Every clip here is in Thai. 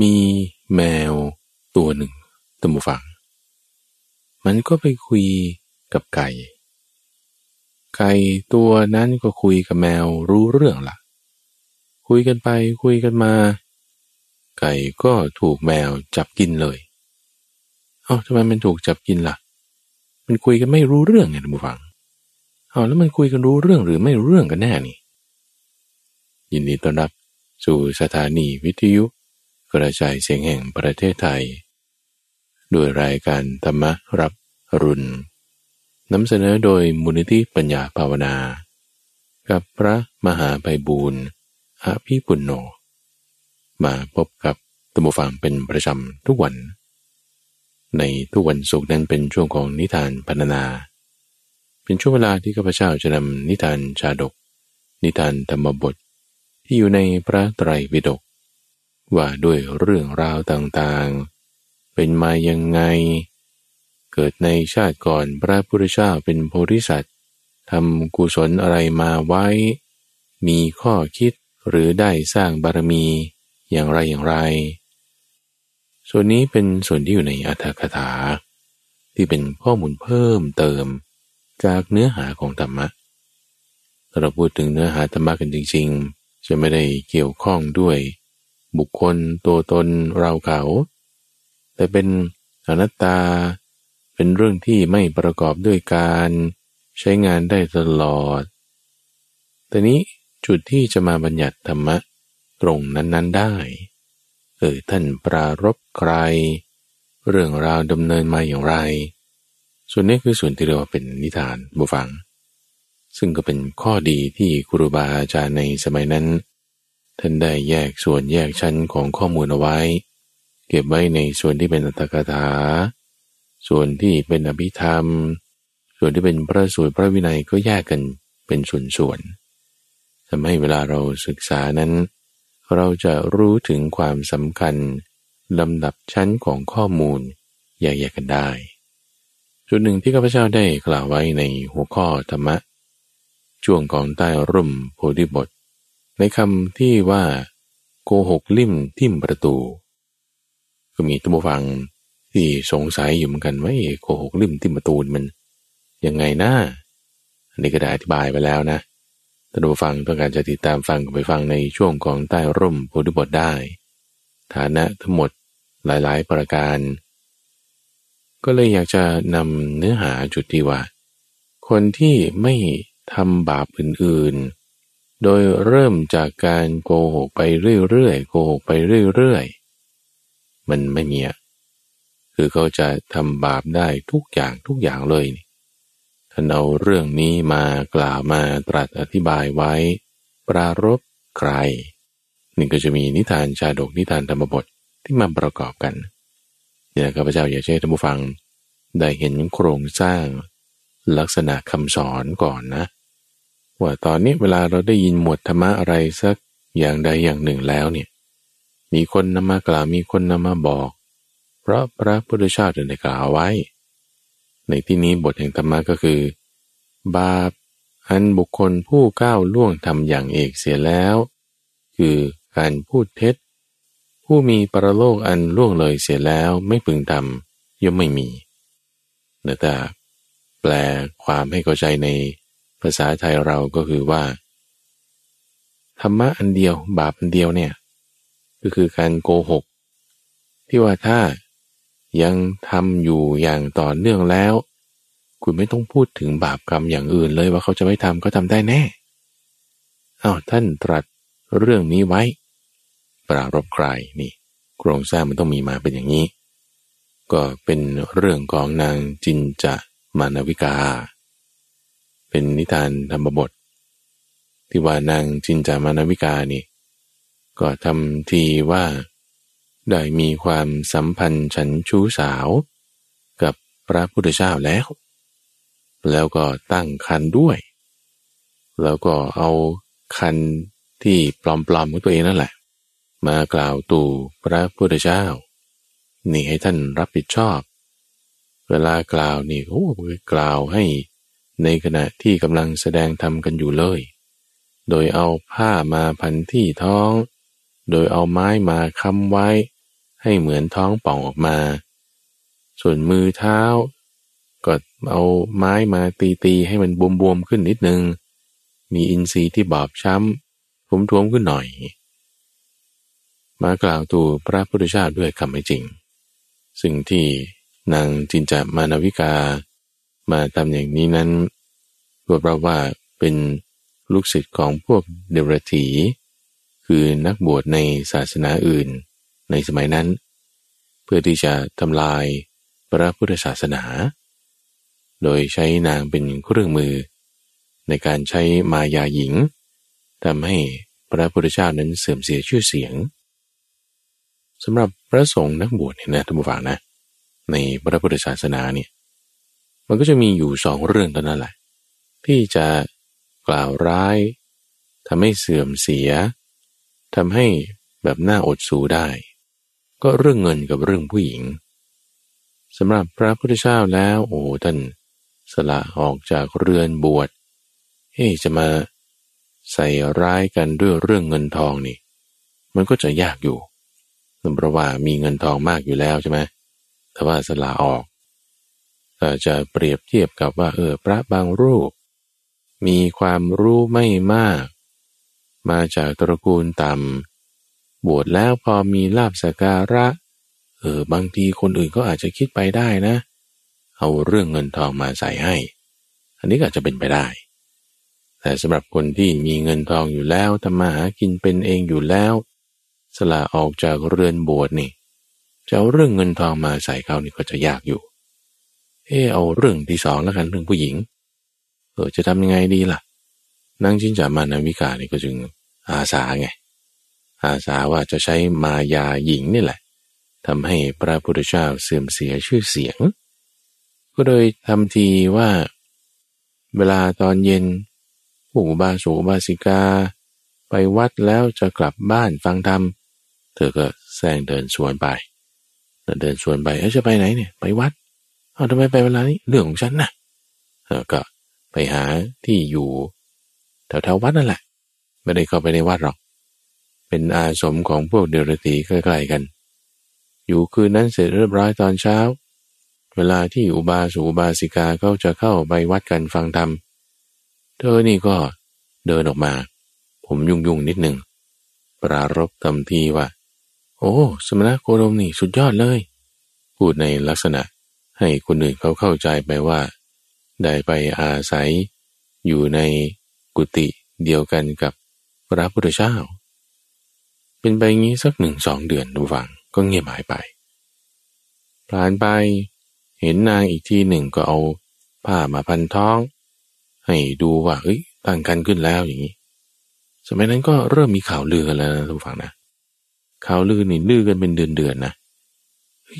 มีแมวตัวหนึ่งตัมบูฟัง มันก็ไปคุยกับไก่ ไก่ตัวนั้นก็คุยกับแมวรู้เรื่องละ่ะ คุยกันไปคุยกันมา ไก่ก็ถูกแมวจับกินเลย เอา้าทำไมมันถูกจับกินละ่ะ มันคุยกันไม่รู้เรื่องไงท่านผู้ฟัง เอาแล้วมันคุยกันรู้เรื่องหรือไม่รู้เรื่องกันแน่นี่ ยินดีต้อนรับสู่สถานีวิทยุ กระจายเสียงแห่งประเทศไทย ด้วยรายการธรรมรับรุณนำเสนอโดยมูลนิธิปัญญาภาวนา กับพระมหาไพบูรณ์อภีปุณโญมาพบกับตัมบฟังเป็นประจำทุกวัน ในทุกวันศุกร์นั้นเป็นช่วงของนิทานพรรณนา เป็นช่วงเวลาที่ข้าพเจ้าจะนำนิทานชาดก นิทานธรรมบท ที่อยู่ในพระไตรปิฎก ว่าด้วยเรื่องราวต่างๆ เป็นมายังไง เกิดในชาติก่อนพระพุทธเจ้าเป็นโพธิสัตว์ทำกุศลอะไรมาไว้ มีข้อคิดหรือได้สร้างบารมีอย่างไรอย่างไร ส่วนนี้เป็นส่วนที่อยู่ในอัตถกถา ที่เป็นข้อมูลเพิ่มเติมจากเนื้อหาของธรรมะเราพูดถึงเนื้อหาธรรมะกันจริงๆ จะไม่ได้เกี่ยวข้องด้วย บุคคลตัวตนเราเขา แต่เป็นอนัตตา เป็นเรื่องที่ไม่ประกอบด้วยการใช้งานได้ตลอด แต่นี้จุดที่จะมาบัญญัติธรรมะตรงนั้น ๆได้ เออท่านปรารบใคร เรื่องราวดำเนินมาอย่างไร ส่วนนี้คือส่วนที่เรียกว่าเป็นนิทานบุฟัง ซึ่งก็เป็นข้อดีที่ครูบาอาจารย์ในสมัยนั้น ท่านได้แยกส่วนแยกชั้นของข้อมูลเอาไว้ เก็บไว้ในส่วนที่เป็นอัตถกถา ส่วนที่เป็นอภิธรรม ส่วนที่เป็นพระสูตรพระวินัยก็แยกกันเป็นส่วนๆทำให้เวลาเราศึกษานั้น เราจะรู้ถึงความสำคัญลำดับชั้นของข้อมูลแยกๆกันได้ จุดหนึ่งที่ข้าพเจ้าได้กล่าวไว้ในหัวข้อธรรมะ ช่วงของใต้ร่มโพธิบท ในคำที่ว่า โกหกลิ่มทิ่มประตู ก็มีตัมฟังที่สงสัยอยู่เหมือนกันว่าโกหกลิ่มทิ่มประตูมันยังไงนะอันนี้ก็ได้อธิบายไปแล้วนะท่านผู้ฟังต้องการจะติดตามฟังก็ไปฟังในช่วงของใต้ร่มโพธิบทได้ ฐานะทั้งหมดหลายๆประการ ก็เลยอยากจะนำเนื้อหาจุดที่ว่า คนที่ไม่ทำบาปอื่นๆ โดยเริ่มจากการโกหกไปเรื่อยๆโกหกไปเรื่อยๆมันไม่มีคือเขาจะทำบาปได้ทุกอย่างทุกอย่างเลยท่านเอาเรื่องนี้มากล่าวมาตรัสอธิบายไว้ ปรารบใครนี่ก็จะมีนิทานชาดกนิทานธรรมบทที่มาประกอบกันเนี่ยข้าพเจ้าอยากให้ท่านผู้ฟัง ได้เห็นโครงสร้าง ลักษณะคำสอนก่อนนะ ว่าตอนนี้เวลาเราได้ยินหมวดธรรมะอะไรสักอย่างใดอย่างหนึ่งแล้วเนี่ย มีคนนำมากล่าวมีคนนำมาบอก เพราะพระพุทธเจ้าได้กล่าวไว้ ในที่นี้บทแห่งธรรมะก็คือ บาปอันบุคคลผู้ก้าวล่วงทำอย่างเอกเสียแล้ว คือการพูดเท็จ ผู้มีปรโลกอันล่วงเลยเสียแล้วไม่พึงทำย่อมไม่มีแต่แปลความให้เข้าใจใน ภาษาไทยเราก็คือว่า ธรรมะอันเดียว บาปอันเดียวเนี่ย ก็คือการโกหก ที่ว่าถ้ายังทำอยู่อย่างต่อเนื่องแล้ว คุณไม่ต้องพูดถึงบาปกรรมอย่างอื่นเลยว่าเขาจะไม่ทำก็ทำได้แน่อา้าวท่านตรัสเรื่องนี้ไว้ ปรารบใครนี่ โครงสร้างมันต้องมีมาเป็นอย่างนี้ ก็เป็นเรื่องของนางจินจะมานวิกา เป็นนิทานธรรมบท ที่ว่านางจินจามานวิกานี่ ก็ทำทีว่า ได้มีความสัมพันธ์ฉันชู้สาว กับพระพุทธเจ้าแล้ว แล้วก็ตั้งคันด้วย แล้วก็เอาคันที่ปลอมๆของตัวเองนั่นแหละ มากล่าวตู่พระพุทธเจ้า นี่ให้ท่านรับผิดชอบ เวลากล่าวนี่โอ้กล่าวให้ ในขณะที่กำลังแสดงธรรมกันอยู่เลย โดยเอาผ้ามาพันที่ท้อง โดยเอาไม้มาค้ำไว้ ให้เหมือนท้องป่องออกมา ส่วนมือเท้า ก็เอาไม้มาตีตีให้มันบวมๆขึ้นนิดนึง มีอินทรีย์ที่บอบช้ำทุ่มท้วมขึ้นหน่อย มากล่าวตูพระพุทธเจ้าด้วยคำไม่จริง สิ่งที่นางจินจามานวิกา มาทำอย่างนี้นั้นก็เพราะว่าเป็นลูกศิษย์ของพวกเดรถีคือนักบวชในศาสนาอื่น ในสมัยนั้น เพื่อที่จะทำลายพระพุทธศาสนา โดยใช้นางเป็นเครื่องมือ ในการใช้มายาหญิงทำให้พระพุทธเจ้านั้นเสื่อมเสียชื่อเสียงสำหรับพระสงฆ์นักบวชเนี่ยนะท่านผู้ฟังนะ ในพระพุทธศาสนาเนี่ย มันก็จะมีอยู่สองเรื่องเท่านั้นแหละ ที่จะกล่าวร้ายทำให้เสื่อมเสียทำให้แบบหน้าอดสูได้ ก็เรื่องเงินกับเรื่องผู้หญิงสำหรับพระพุทธเจ้าแล้ว โอ้ท่านสละออกจากเรือนบวชเฮ้จะมาใส่ร้ายกันด้วยเรื่องเงินทองนี่ มันก็จะยากอยู่เพราะว่ามีเงินทองมากอยู่แล้วใช่ไหมแต่ว่าสละออก ก็จะเปรียบเทียบกับว่าเออพระบางรูป มีความรู้ไม่มาก มาจากตระกูลต่ำบวชแล้วพอมีลาบสการะ เออบางทีคนอื่นก็อาจจะคิดไปได้นะ เอาเรื่องเงินทองมาใส่ให้ อันนี้ก็อาจจะเป็นไปได้ แต่สำหรับคนที่มีเงินทองอยู่แล้วทำมาหากินเป็นเองอยู่แล้ว สละออกจากเรือนบวชนี่จะเอาเรื่องเงินทองมาใส่เขานี่ก็จะยากอยู่ เออเอาเรื่องที่สองแล้วกันเรื่องผู้หญิง เออจะทำยังไงดีล่ะนางจินจามานาวิกานี่ก็จึงอาสาไง อาสาว่าจะใช้มายาหญิงนี่แหละทำให้พระพุทธเจ้าเสื่อมเสียชื่อเสียง ก็โดยทำทีว่า เวลาตอนเย็นผู้บาสุบาสิกา ไปวัดแล้วจะกลับบ้านฟังธรรม เธอก็แซงเดินสวนไปเดินสวนไปเอ้จะไปไหนเนี่ย ไปวัด เอาทำไมไปเวลานี้เรื่องของฉันนะเออก็ไปหาที่อยู่แถวๆวัดนั่นแหละ ไม่ได้เข้าไปในวัดหรอก เป็นอาสมของพวกเดรตีใกล้ๆกัน อยู่คืนนั้นเสร็จเรียบร้อยตอนเช้า เวลาที่อุบาสูอุบาสิกาเขาจะเข้าไปวัดกันฟังธรรม เธอนี่ก็เดินออกมา ผมยุ่งยุ่งนิดหนึ่ง ปรารบทำทีว่า โอ้ สมณะโคดมนี่สุดยอดเลย พูดในลักษณะ ให้คนอื่นเขาเข้าใจไปว่า ได้ไปอาศัยอยู่ในกุฏิเดียวกันกับพระพุทธเจ้า เป็นไปงี้สักหนึ่งสองเดือนดูฟังก็เงียบหายไป ผ่านไปเห็นนางอีกทีหนึ่งก็เอาผ้ามาพันท้อง ให้ดูว่าเฮ้ยตั้งกันขึ้นแล้วอย่างนี้ สมัยนั้นก็เริ่มมีข่าวลือกันแล้วนะทุกฝังนะข่าวลือนี่ลือกันเป็นเดือนๆนะ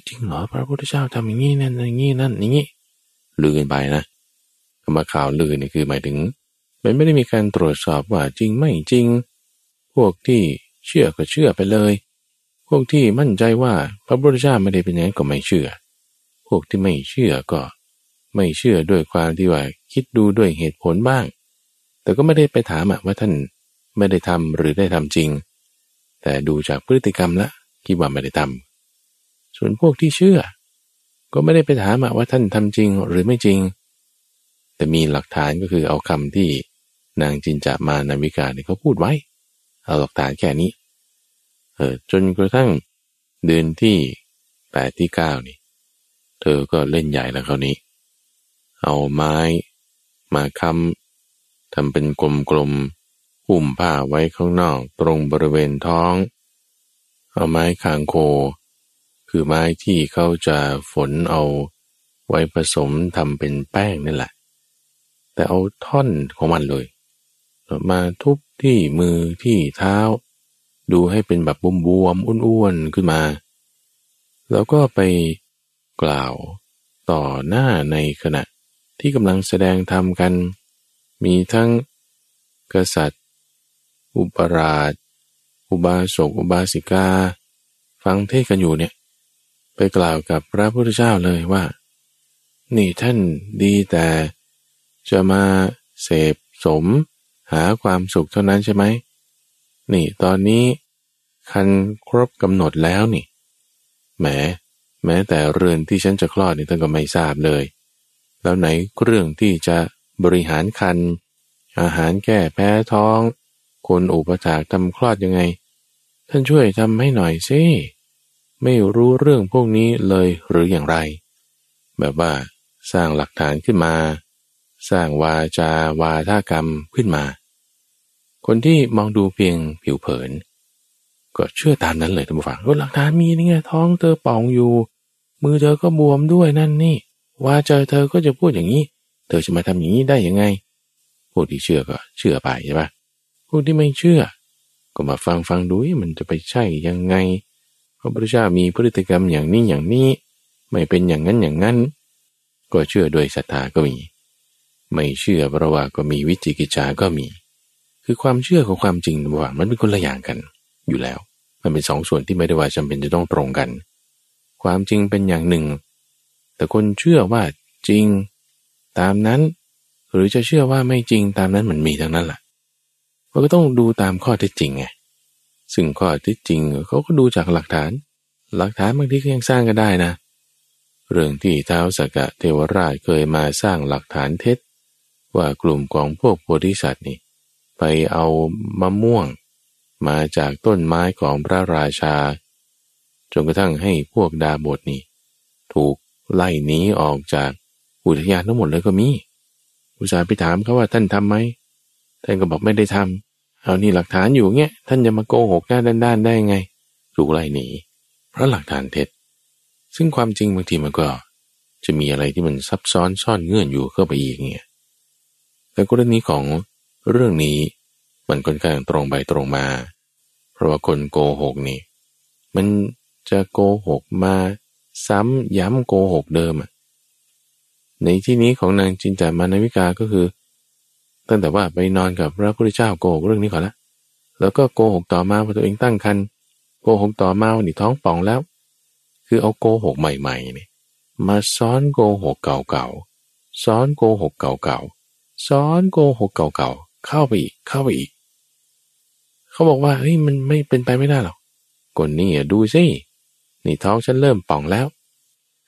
จริงเหรอพระพุทธเจ้าทำอย่างนี้นั่นอย่างนี้นั่นอย่างนี้ลือกันไปนะคำว่าข่าวลือนี่คือหมายถึง มันไม่ได้มีการตรวจสอบว่าจริงไม่จริง พวกที่เชื่อก็เชื่อไปเลย พวกที่มั่นใจว่าพระพุทธเจ้าไม่ได้เป็นอย่างนั้นก็ไม่เชื่อ พวกที่ไม่เชื่อก็ ไม่เชื่อด้วยความที่ว่าคิดดูด้วยเหตุผลบ้าง แต่ก็ไม่ได้ไปถามว่าท่านไม่ได้ทำหรือได้ทำจริง แต่ดูจากพฤติกรรมละคิดว่าไม่ได้ทำ ส่วนพวกที่เชื่อ ก็ไม่ได้ไปถามว่าท่านทำจริงหรือไม่จริง แต่มีหลักฐานก็คือเอาคำที่นางจินจามานาวิกาเนี่ยเขาพูดไว้ เอาหลักฐานแค่นี้ เออจนกระทั่งเดือนที่แปดที่เก้านี่ เธอก็เล่นใหญ่แล้วคราวนี้ เอาไม้มาค้ำทำเป็นกลมๆหุ่มผ้าไว้ข้างนอกตรงบริเวณท้อง เอาไม้คางโค คือไม้ที่เขาจะฝนเอาไว้ผสมทำเป็นแป้งนั่นแหละ แต่เอาท่อนของมันเลย มาทุบที่มือที่เท้า ดูให้เป็นแบบบวมๆอ้วนๆขึ้นมา แล้วก็ไปกล่าวต่อหน้าในขณะที่กำลังแสดงธรรมกัน มีทั้งกษัตริย์ อุปราช อุบาสกอุบาสิกา ฟังเทศกันอยู่เนี่ย ไปกล่าวกับพระพุทธเจ้าเลยว่า นี่ท่านดีแต่จะมาเสพสม หาความสุขเท่านั้นใช่ไหม นี่ตอนนี้คันครบกำหนดแล้วนี่แหมแม้แต่เรือนที่ฉันจะคลอดนี่ท่านก็ไม่ทราบเลย แล้วไหนเรื่องที่จะบริหารคัน อาหารแก้แพ้ท้อง คนอุปถากทำคลอดยังไง ท่านช่วยทำให้หน่อยสิ ไม่รู้เรื่องพวกนี้เลยหรืออย่างไร แบบว่าสร้างหลักฐานขึ้นมา สร้างวาจาวาทากรรมขึ้นมา คนที่มองดูเพียงผิวเผิน ก็เชื่อตามนั้นเลยท่านผู้ฟังหลักฐานมีนี่ไงท้องเธอป่องอยู่ มือเธอก็บวมด้วยนั่นนี่วาจอเธอก็จะพูดอย่างนี้ เธอจะมาทำอย่างนี้ได้ยังไงผู้ที่เชื่อก็เชื่อไปใช่ปะผู้ที่ไม่เชื่อ ก็มาฟังฟังดูมันจะไปใช่ยังไง พระพุทธเจ้ามีพฤติกรรมอย่างนี้อย่างนี้ ไม่เป็นอย่างนั้นอย่างนั้น ก็เชื่อโดยศรัทธาก็มี ไม่เชื่อเพราะว่าก็มีวิจิกิจาก็มี คือความเชื่อกับความจริงระหว่างมันเป็นคนละอย่างกันอยู่แล้ว มันเป็นสองส่วนที่ไม่ได้ว่าจำเป็นจะต้องตรงกัน ความจริงเป็นอย่างหนึ่ง แต่คนเชื่อว่าจริง ตามนั้น หรือจะเชื่อว่าไม่จริงตามนั้นมันมีทั้งนั้นแหละมันก็ต้องดูตามข้อเท็จจริงไง ซึ่งข้อที่จริงเขาก็ดูจากหลักฐาน หลักฐานบางทีก็ยังสร้างกันได้นะ เรื่องที่เท้าสกกะเทวราชเคยมาสร้างหลักฐานเท็จ ว่ากลุ่มของพวกโพธิสัตว์นี่ ไปเอามะม่วง มาจากต้นไม้ของพระราชา จนกระทั่งให้พวกดาบทนี่ ถูกไล่หนีออกจากอุทยานทั้งหมดเลยก็มี อุตสาห์ไปถามเขาว่าท่านทำไหม ท่านก็บอกไม่ได้ทำ เอานี่หลักฐานอยู่เงี้ยท่านจะมาโกหกหน้าด้านๆได้ไงถูกไล่หนีเพราะหลักฐานเท็จ ซึ่งความจริงบางทีมันก็ จะมีอะไรที่มันซับซ้อนซ่อนเงื่อนอยู่เข้าไปอีกเงี้ยแต่กรณีของเรื่องนี้มันค่อนข้างตรงไปตรงมา เพราะว่าคนโกหกนี่ มันจะโกหกมาซ้ำย้ำโกหกเดิมในที่นี้ของนางจินจามานวิกาก็คือ ตั้งแต่ว่าไปนอนกับพระพุทธเจ้าโกหกเรื่องนี้ก่อนละแล้วก็โกหกต่อมาว่าตัวเองตั้งครรภ์โกหกต่อมาว่านี่ท้องป่องแล้ว คือเอาโกหกใหม่ๆนี่มาซ้อนโกหกเก่าๆซ้อนโกหกเก่าๆซ้อนโกหกเก่าๆเข้าไปอีกเข้าไปอีก เขาบอกว่าเฮ้ยมันไม่เป็นไปไม่ได้หรอกคนนี้อ่ดูสินี่ท้องฉันเริ่มป่องแล้ว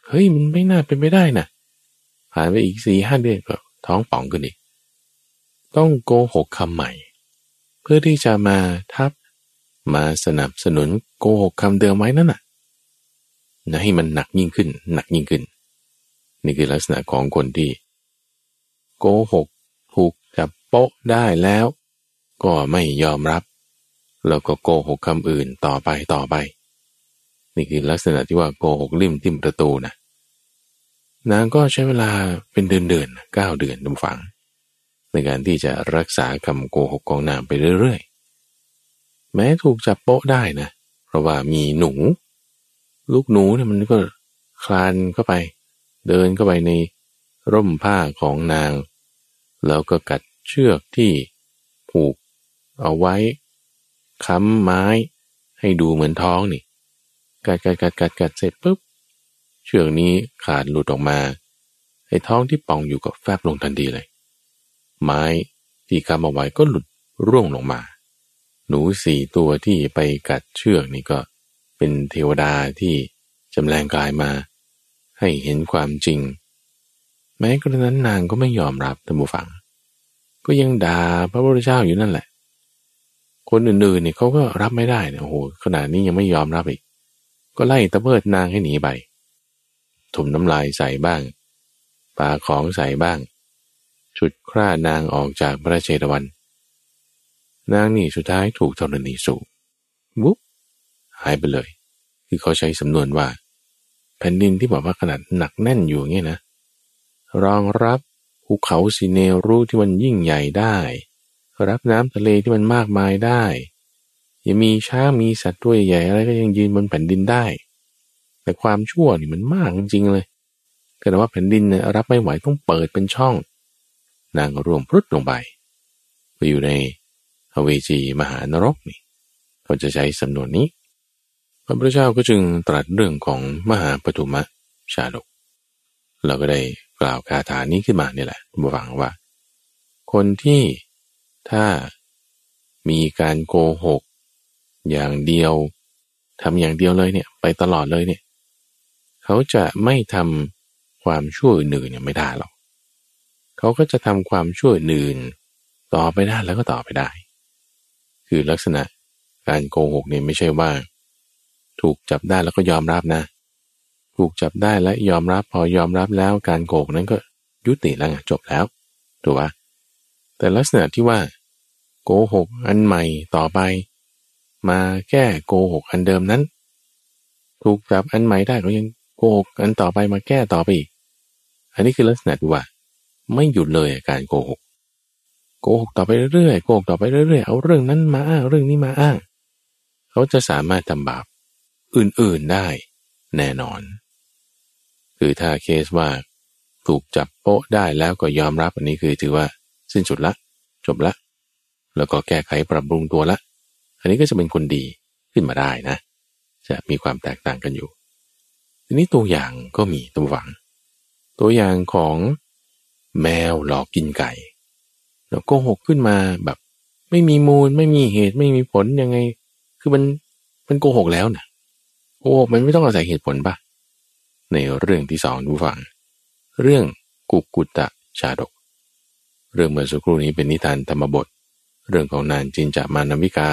เฮ้ยมันไม่น่าเป็นไปได้นะผ่านไปอีกสี่ห้าเดือนก็ท้องป่องขึ้นอีก ต้องโกหกคำใหม่ เพื่อที่จะมาทับมาสนับสนุนโกหกคำเดิมไว้นั่นน่ะนะให้มันหนักยิ่งขึ้น หนักยิ่งขึ้น นี่คือลักษณะของคนที่ โกหกถูกจับโป๊ะได้แล้ว ก็ไม่ยอมรับ แล้วก็โกหกคำอื่นต่อไปต่อไป นี่คือลักษณะที่ว่าโกหกลิ่มทิ่มประตูนะนางก็ใช้เวลาเป็นเดือนเดือนเก้าเดือนดูฝัง ในการที่จะรักษาคำโกหกของนางไปเรื่อยๆ แม้ถูกจับโป๊ะได้นะ เพราะว่ามีหนู ลูกหนูเนี่ยมันก็คลานเข้าไป เดินเข้าไปในร่มผ้าของนาง แล้วก็กัดเชือกที่ผูกเอาไว้ค้ำไม้ ให้ดูเหมือนท้องนี่ กัดกัดกัดกัดกัดเสร็จปุ๊บ เชือกนี้ขาดหลุดออกมาไอ้ท้องที่ป่องอยู่กับแฟบลงทันทีเลย ไม้ที่กำเอาไว้ก็หลุดร่วงลงมา หนูสี่ตัวที่ไปกัดเชือกนี่ก็เป็นเทวดาที่จำแรงกายมา ให้เห็นความจริง แม้กระนั้นนางก็ไม่ยอมรับท่านผู้ฟัง ก็ยังด่าพระพุทธเจ้าอยู่นั่นแหละ คนอื่นๆเนี่ยเขาก็รับไม่ได้นะโอ้โหขนาดนี้ยังไม่ยอมรับอีก ก็ไล่ตะเพิดนางให้หนีไปถมน้ำลายใส่บ้างปาของใส่บ้าง ฉุดคร่านางออกจากพระเชตวัน นางนี่สุดท้ายถูกธรณีสูบวุ๊บหายไปเลย คือเขาใช้สำนวนว่า แผ่นดินที่บอกว่าขนาดหนักแน่นอยู่เงี้ยนะ รองรับภูเขาสีเนรูที่มันยิ่งใหญ่ได้ รับน้ำทะเลที่มันมากมายได้ยังมีช้างมีสัตว์ตัวใหญ่อะไรก็ยังยืนบนแผ่นดินได้ แต่ความชั่วนี่มันมากจริงๆเลยแต่ว่าแผ่นดินเนี่ยรับไม่ไหวต้องเปิดเป็นช่อง นางร่วงพรุดลงไปไปอยู่ในอเวจีมหานรกนี่เขาจะใช้สำนวนนี้ พระพุทธเจ้าก็จึงตรัสเรื่องของมหาปฐุมะชาดก เราก็ได้กล่าวคาถานี้ขึ้นมานี่แหละมาฟังว่า คนที่ถ้ามีการโกหก อย่างเดียวทำอย่างเดียวเลยเนี่ย ไปตลอดเลยเนี่ย เขาจะไม่ทำความชั่วอื่นเนี่ยไม่ได้หรอก เขาก็จะทำความชั่วอื่นต่อไปได้แล้วก็ต่อไปได้ คือลักษณะการโกหกเนี่ยไม่ใช่ว่า ถูกจับได้แล้วก็ยอมรับนะ ถูกจับได้และยอมรับพอยอมรับแล้วการโกหกนั้นก็ยุติแล้วจบแล้วถูกปะแต่ลักษณะที่ว่า โกหกอันใหม่ต่อไป มาแก้โกหกอันเดิมนั้น ถูกจับอันใหม่ได้ก็ยังโกหกอันต่อไปมาแก้ต่อไปอีกอันนี้คือลักษณะที่ว่า ไม่หยุดเลยการโกหก โกหกต่อไปเรื่อยๆโกหกต่อไปเรื่อยๆเอาเรื่องนั้นมาอ้างเรื่องนี้มาอ้าง เขาจะสามารถทำบาปอื่นๆได้แน่นอน คือถ้าเคสว่า ถูกจับโป๊ะได้แล้วก็ยอมรับอันนี้คือถือว่าสิ้นสุดละ จบละ แล้วก็แก้ไขปรับปรุงตัวละ อันนี้ก็จะเป็นคนดีขึ้นมาได้นะ จะมีความแตกต่างกันอยู่ทีนี้ตัวอย่างก็มีตัวหวัง ตัวอย่างของ แมวหลอกกินไก่ แล้วโกหกขึ้นมาแบบ ไม่มีมูลไม่มีเหตุไม่มีผลยังไง คือมันมันโกหกแล้วนะโกหกมันไม่ต้องอาศัยเหตุผลปะในเรื่องที่สองดูฟัง เรื่องกุกุตตะชาดก เรื่องเมื่อสักครู่นี้เป็นนิทานธรรมบท เรื่องของนานจินจามานาวิกา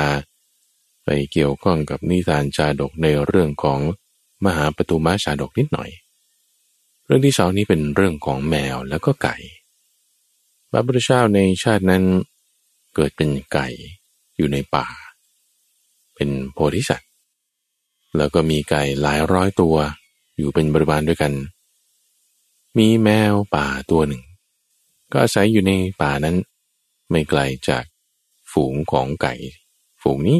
ไปเกี่ยวข้องกับนิทานชาดกในเรื่องของมหาปตุมาชาดกนิดหน่อย เรื่องที่สองนี้เป็นเรื่องของแมวแล้วก็ไก่พระพุทธเจ้าในชาตินั้นเกิดเป็นไก่อยู่ในป่า เป็นโพธิสัตว์ แล้วก็มีไก่หลายร้อยตัว อยู่เป็นบริบาลด้วยกัน มีแมวป่าตัวหนึ่ง ก็อาศัยอยู่ในป่านั้น ไม่ไกลจากฝูงของไก่ ฝูงนี้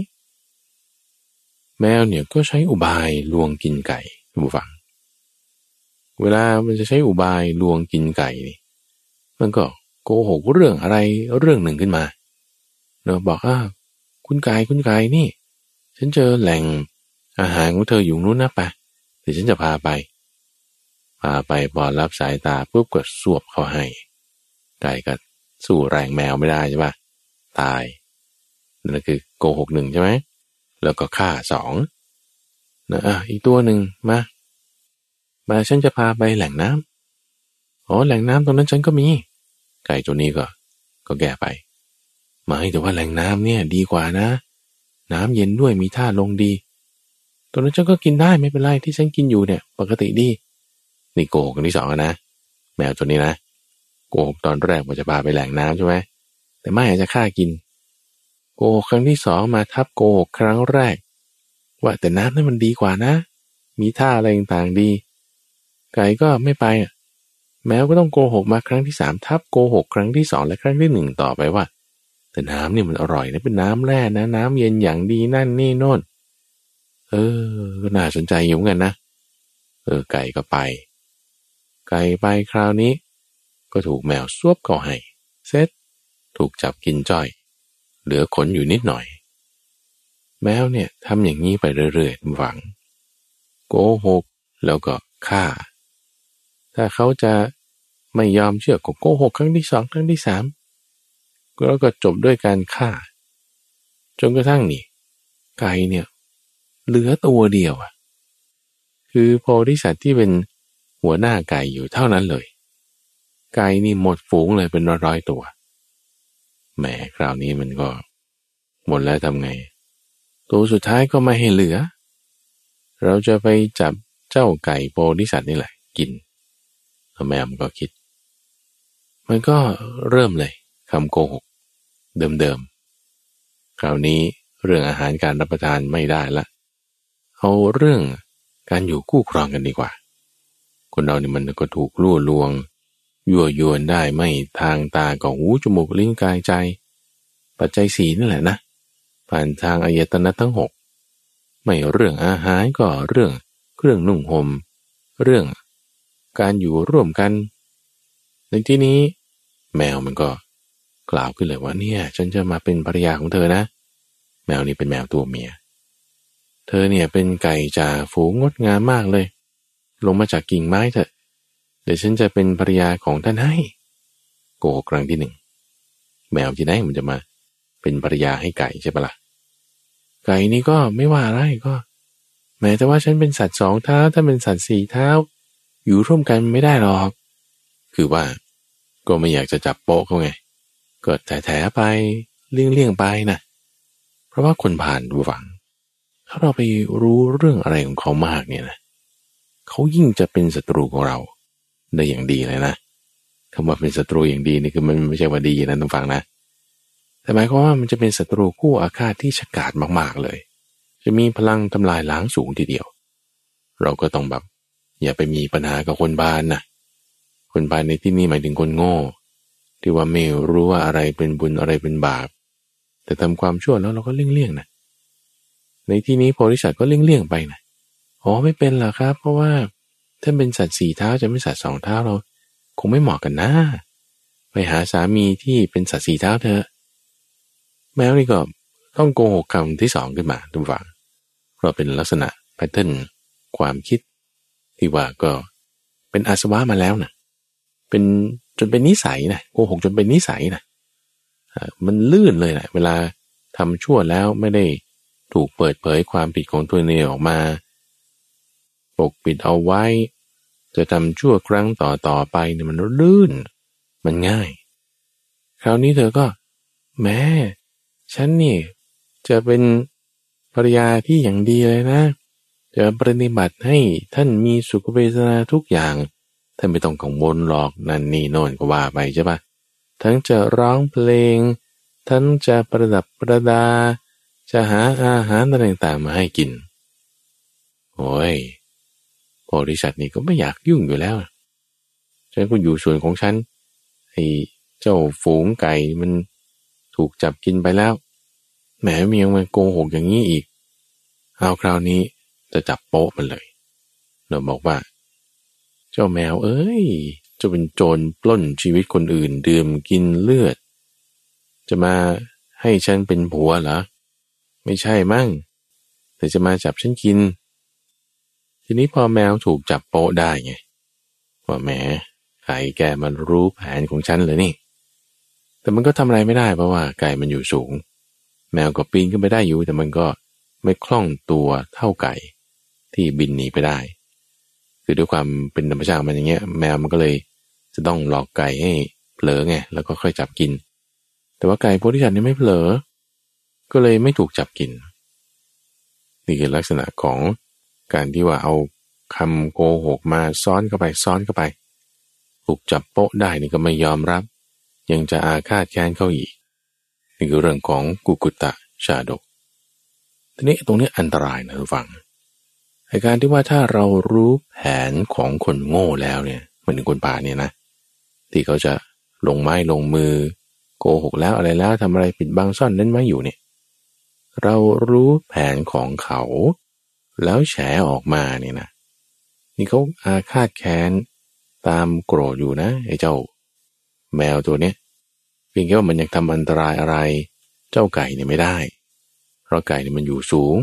แมวเนี่ยก็ใช้อุบายลวงกินไก่ผู้ฟัง เวลามันจะใช้อุบายลวงกินไก่นี่มันก็โกหกเรื่องอะไรเรื่องหนึ่งขึ้นมาเนาะบอกอ่าคุณกายคุณกายนี่ ฉันเจอแหล่งอาหารของเธออยู่นู้นนะปะเดี๋ยวฉันจะพาไป พาไปพอรับสายตาปุ๊บก็สวบเขาให้ไก่ก็สู้แรงแมวไม่ได้ใช่ปะตายนั่นคือโกหกหนึ่งใช่ไหมแล้วก็ฆ่าสองนะอะอีกตัวหนึ่งมา มาฉันจะพาไปแหล่งน้ำอ๋อแหล่งน้ำตรงนั้นฉันก็มี ไก่ตัวนี้ก็ ก็แก่ไปไม่แต่ว่าแหล่งน้ำเนี่ย ดีกว่านะ น้ำเย็นด้วยมีท่าลงดี ตัวนั้นฉันก็กินได้ไม่เป็นไรที่ฉันกินอยู่เนี่ย ปกติดีนี่โกหกที่สองนะแมวตัวนี้นะโกหกตอนแรกว่าจะพาไปแหล่งน้ำใช่ไหมแต่ไม่อาจจะฆ่ากิน โกหกครั้งที่สองมาทับโกหกครั้งแรก ว่าแต่น้ำนั้นมันดีกว่านะ มีท่าอะไรต่างๆดี ไก่ก็ไม่ไปอะแม้ก็ต้องโกหกมาครั้งที่สามทับโกหก ครั้งที่สองและครั้งที่หนึ่งต่อไปว่า แต่น้ำนี่มันอร่อยนะเป็นน้ำแร่นะ น้ำเย็นอย่างดีนั่นนี่โน่นเออ ก็น่าสนใจอยู่เหมือนกันนะเออไก่ก็ไป ไก่ไปคราวนี้ ก็ถูกแมวซวบก่อให้เซ็ตถูกจับกินจ้อย เหลือขนอยู่นิดหน่อย แมวเนี่ยทำอย่างนี้ไปเรื่อยๆหวัง โกหกแล้วก็ฆ่า ถ้าเขาจะไม่ยอมเชื่อก็โกหกครั้งที่สองครั้งที่สามแล้วก็จบด้วยการฆ่า จนกระทั่งนี่ ไก่เนี่ย เหลือตัวเดียวอะ คือโพธิสัตว์ที่เป็นหัวหน้าไก่อยู่เท่านั้นเลย ไก่นี่หมดฝูงเลยเป็นร้อยๆตัว แหมคราวนี้มันก็ หมดแล้วทำไง ตัวสุดท้ายก็ไม่ให้เหลือ เราจะไปจับเจ้าไก่โพธิสัตว์นี่แหละ กิน แม่มันก็คิด มันก็เริ่มเลยคำโกหก เดิมๆ คราวนี้เรื่องอาหารการรับประทานไม่ได้ละ เอาเรื่องการอยู่คู่ครองกันดีกว่า คนเรานี่มันก็ถูกล่วลวง ยั่วยวนได้ไม่ทางตากับหูจมูกลิ้นกายใจ ปัจจัยสีนั่นแหละนะ ผ่านทางอายตนะทั้งหกไม่เรื่องอาหารก็เรื่องเครื่องนุ่งหม่มเรื่อง การอยู่ร่วมกัน ในที่นี้ แมวมันก็กล่าวขึ้นเลยว่าเนี่ย ฉันจะมาเป็นภรรยาของเธอนะ แมวนี่เป็นแมวตัวเมีย เธอเนี่ยเป็นไก่จ่าฝูงงดงามมากเลย ลงมาจากกิ่งไม้เถอะ เดี๋ยวฉันจะเป็นภรรยาของท่านให้ โกครั้งที่หนึ่งแมวที่ไหนมันจะมาเป็นภรรยาให้ไก่ใช่ปะละ่ะ ไก่นี่ก็ไม่ว่าอะไรก็ แม้แต่ว่าฉันเป็นสัตว์สองเท้าถ้านเป็นสัตว์สี่เท้า อยู่ร่วมกันไม่ได้หรอก คือว่า ก็ไม่อยากจะจับโป๊ะเขาไงก็แถๆไปเลี่ยงๆไปนะเพราะว่าคนผ่านดูฝัง ถ้าเราไปรู้เรื่องอะไรของเขามากเนี่ยนะเขายิ่งจะเป็นศัตรูของเราได้อย่างดีเลยนะคำว่าเป็นศัตรูอย่างดีนี่คือมันไม่ใช่ว่าดีนะต้องฟังนะแต่หมายความว่ามันจะเป็นศัตรูคู่อาฆาตที่ฉกาจมากๆเลย จะมีพลังทำลายล้างสูงทีเดียว เราก็ต้องแบบ อย่าไปมีปัญหากับคนบานนะคนบานในที่นี้หมายถึงคนโง่ ที่ว่าไม่รู้ว่าอะไรเป็นบุญอะไรเป็นบาป แต่ทำความชั่วแล้วเราก็เลี่ยงๆนะในที่นี้โพธิสัตว์ก็เลี่ยงๆไปนะอ๋อไม่เป็นหรอครับ เพราะว่าถ้าเป็นสัตว์สี่เท้าจะไม่สัตว์สองเท้าเรา คงไม่เหมาะกันนะไปหาสามีที่เป็นสัตว์สี่เท้าเถอะแมวนี่ก็ต้องโกหกคำที่สองขึ้นมาทุกฝังเพราะเป็นลักษณะแพทเทิร์นความคิด ที่ว่าก็เป็นอาสวะมาแล้วนะเป็นจนเป็นนิสัยนะโกหกจนเป็นนิสัยนะมันลื่นเลยนะเวลาทำชั่วแล้วไม่ได้ถูกเปิดเผยความผิดของตัวเองออกมา ปกปิดเอาไว้ จะทำชั่วครั้งต่อต่อไปเนี่ยมันลื่น มันง่าย คราวนี้เธอก็ แม่ฉันนี่ จะเป็นภรรยาที่อย่างดีเลยนะ จะปฏิบัติให้ท่านมีสุขเวทนาทุกอย่าง ท่านไม่ต้องกังวลหรอกนั่นนี่โน่นก็ว่าไปใช่ปะทั้งจะร้องเพลง ทั้งจะประดับประดา จะหาอาหารต่างๆมาให้กินโอ้ยโพธิสัตว์นี่ก็ไม่อยากยุ่งอยู่แล้ว ฉันก็อยู่ส่วนของฉัน ไอ้เจ้าฝูงไก่มันถูกจับกินไปแล้ว แหมมียังมาโกหกอย่างนี้อีก เอาคราวนี้ จะจับโป๊ะมันเลยเราบอกว่า เจ้าแมวเอ้ยจะเป็นโจรปล้นชีวิตคนอื่น ดื่มกินเลือด จะมาให้ฉันเป็นผัวเหรอไม่ใช่มั่งแต่จะมาจับฉันกิน ทีนี้พอแมวถูกจับโป๊ะได้ไงว่าแหมไก่แกมันรู้แผนของฉันเลยนี่ แต่มันก็ทำอะไรไม่ได้เพราะว่าไก่มันอยู่สูง แมวก็ปีนขึ้นไปได้อยู่แต่มันก็ไม่คล่องตัวเท่าไก่ ที่บินหนีไปได้ คือด้วยความเป็นธรรมชาติมันอย่างเงี้ย แมวมันก็เลยจะต้องหลอกไก่ให้เผลอไงแล้วก็ค่อยจับกิน แต่ว่าไก่โพธิสัตว์นี่ไม่เผลอ ก็เลยไม่ถูกจับกิน นี่คือลักษณะของการที่ว่าเอาคำโกหกมาซ้อนเข้าไปซ้อนเข้าไป ถูกจับโป๊ะได้นี่ก็ไม่ยอมรับ ยังจะอาฆาตแค้นเข้าอีก นี่คือเรื่องของกุกุตะชาดกทีนี้ตรงนี้อันตรายนะทุกฝัง ในการที่ว่าถ้าเรารู้แผนของคนโง่แล้วเนี่ยเหมือนคนป่าเนี่ยนะที่เขาจะลงไม้ลงมือ โกหกแล้วอะไรแล้วทำอะไรปิดบังซ่อนเล่นไว้อยู่เนี่ยเรารู้แผนของเขา แล้วแฉออกมาเนี่ยนะนี่เขาอาฆาตแค้นตามโกรธอยู่นะไอ้เจ้า แมวตัวเนี้ยเพียงแค่ว่ามันยังทำอันตรายอะไร เจ้าไก่เนี่ยไม่ได้ เพราะไก่เนี่ยมันอยู่สูง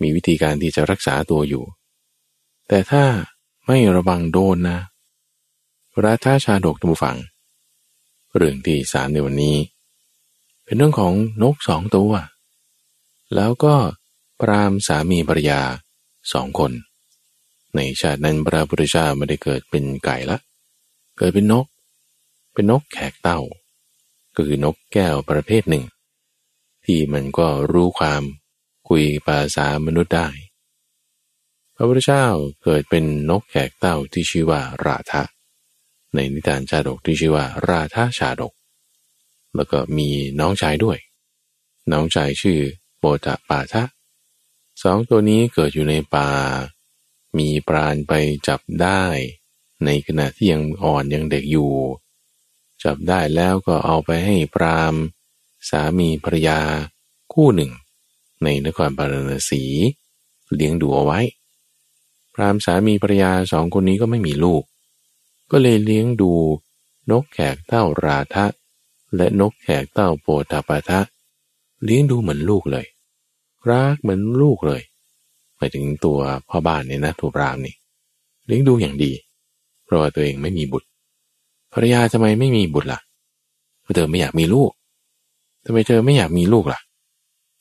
มีวิธีการที่จะรักษาตัวอยู่ แต่ถ้าไม่ระวังโดนนะราธาชาดกตุฝัง เรื่องที่สามในวันนี้ เป็นเรื่องของนกสองตัว แล้วก็ปรามสามีภรรยาสองคน ในชาตินั้นพระพุทธเจ้าไม่ได้เกิดเป็นไก่ละ เกิดเป็นนก เป็นนกแขกเต่าก็คือนกแก้วประเภทหนึ่ง ที่มันก็รู้ความ คุยภาษามนุษย์ได้ พระพุทธเจ้าเกิดเป็นนกแขกเต่าที่ชื่อว่าราธะ ในนิทานชาดกที่ชื่อว่าราธาชาดก แล้วก็มีน้องชายด้วย น้องชายชื่อโบตะปาทะสองตัวนี้เกิดอยู่ในป่า มีปราณไปจับได้ ในขณะที่ยังอ่อนยังเด็กอยู่ จับได้แล้วก็เอาไปให้ปรามสามีภรรยาคู่หนึ่ง ในนครปารณสีเลี้ยงดูเอาไว้ พรามสามีภรรยาสองคนนี้ก็ไม่มีลูก ก็เลยเลี้ยงดูนกแขกเต้าราทะ และนกแขกเต้าโปตาปาทะ เลี้ยงดูเหมือนลูกเลย รักเหมือนลูกเลยหมายถึงตัวพ่อบ้านเนี่ยนะทูรามนี่เลี้ยงดูอย่างดี เพราะว่าตัวเองไม่มีบุตร ภรรยาทำไมไม่มีบุตรละ่ะเพราะเธอไม่อยากมีลูกทำไมเธอไม่อยากมีลูกละ่ะ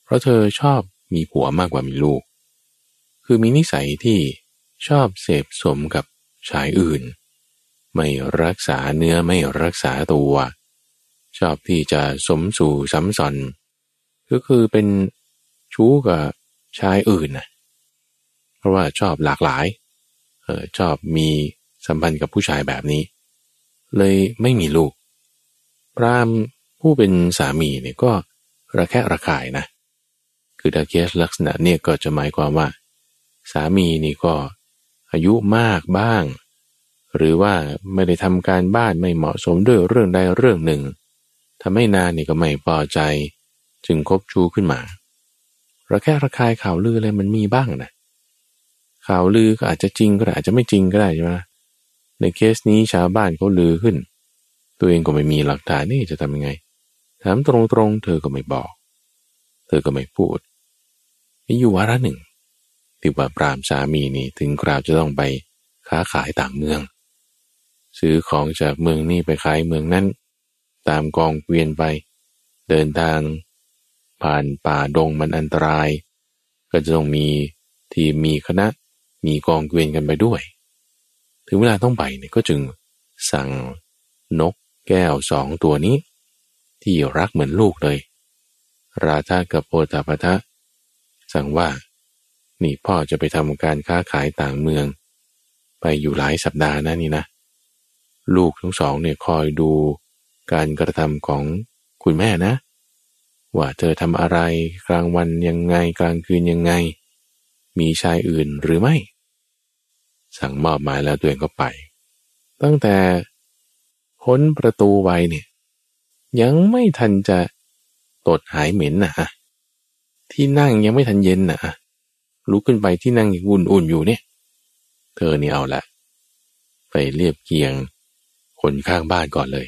เพราะเธอชอบมีผัวมากกว่ามีลูก คือมีนิสัยที่ชอบเสพสมกับชายอื่น ไม่รักษาเนื้อไม่รักษาตัว ชอบที่จะสมสู่สัมสอนก็คือเป็นชู้กับชายอื่นนะเพราะว่าชอบหลากหลายเออชอบมีสัมพันธ์กับผู้ชายแบบนี้ เลยไม่มีลูก พรามผู้เป็นสามีเนี่ยก็ระแคะระคายนะ คือถ้าเคสลักษณะเนี่ยก็จะหมายความว่า สามีนี่ก็อายุมากบ้าง หรือว่าไม่ได้ทำการบ้านไม่เหมาะสมด้วยเรื่องใดเรื่องหนึ่งทำให้นานนี่ก็ไม่พอใจ จึงคบชู้ขึ้นมาระแคะระคายข่าวลืออะไรมันมีบ้างนะข่าวลือก็อาจจะจริงก็ได้อาจจะไม่จริงก็ได้ใช่ไหมในเคสนี้ชาวบ้านเขาลือขึ้น ตัวเองก็ไม่มีหลักฐานนี่จะทำยังไงถามตรงๆ เธอก็ไม่บอก เธอก็ไม่พูด มีอยู่วาระหนึ่ง ที่ว่าปรามสามีนี่ถึงคราวจะต้องไปค้าขายต่างเมือง ซื้อของจากเมืองนี้ไปขายเมืองนั้น ตามกองเกวียนไป เดินทาง ผ่านป่าดงมันอันตราย ก็จะต้องมีทีมมีคณะมีกองเกวียนกันไปด้วย ถึงเวลาต้องไปเนี่ยก็จึงสั่งนกแก้วสองตัวนี้ ที่รักเหมือนลูกเลย ราธากับโพธาปทะ สั่งว่า นี่พ่อจะไปทำการค้าขายต่างเมือง ไปอยู่หลายสัปดาห์นะนี่นะ ลูกทั้งสองเนี่ยคอยดูการกระทำของคุณแม่นะ ว่าเธอทำอะไรกลางวันยังไงกลางคืนยังไง มีชายอื่นหรือไม่ สั่งมอบหมายแล้วตัวเองก็ไป ตั้งแต่พ้นประตูไว้เนี่ย ยังไม่ทันจะตดหายเหม็นนะ ที่นั่งยังไม่ทันเย็นนะลุกขึ้นไปที่นั่งอุ่นๆอยู่เนี่ย เธอนี่เอาละไปเรียบเคียงคนข้างบ้านก่อนเลย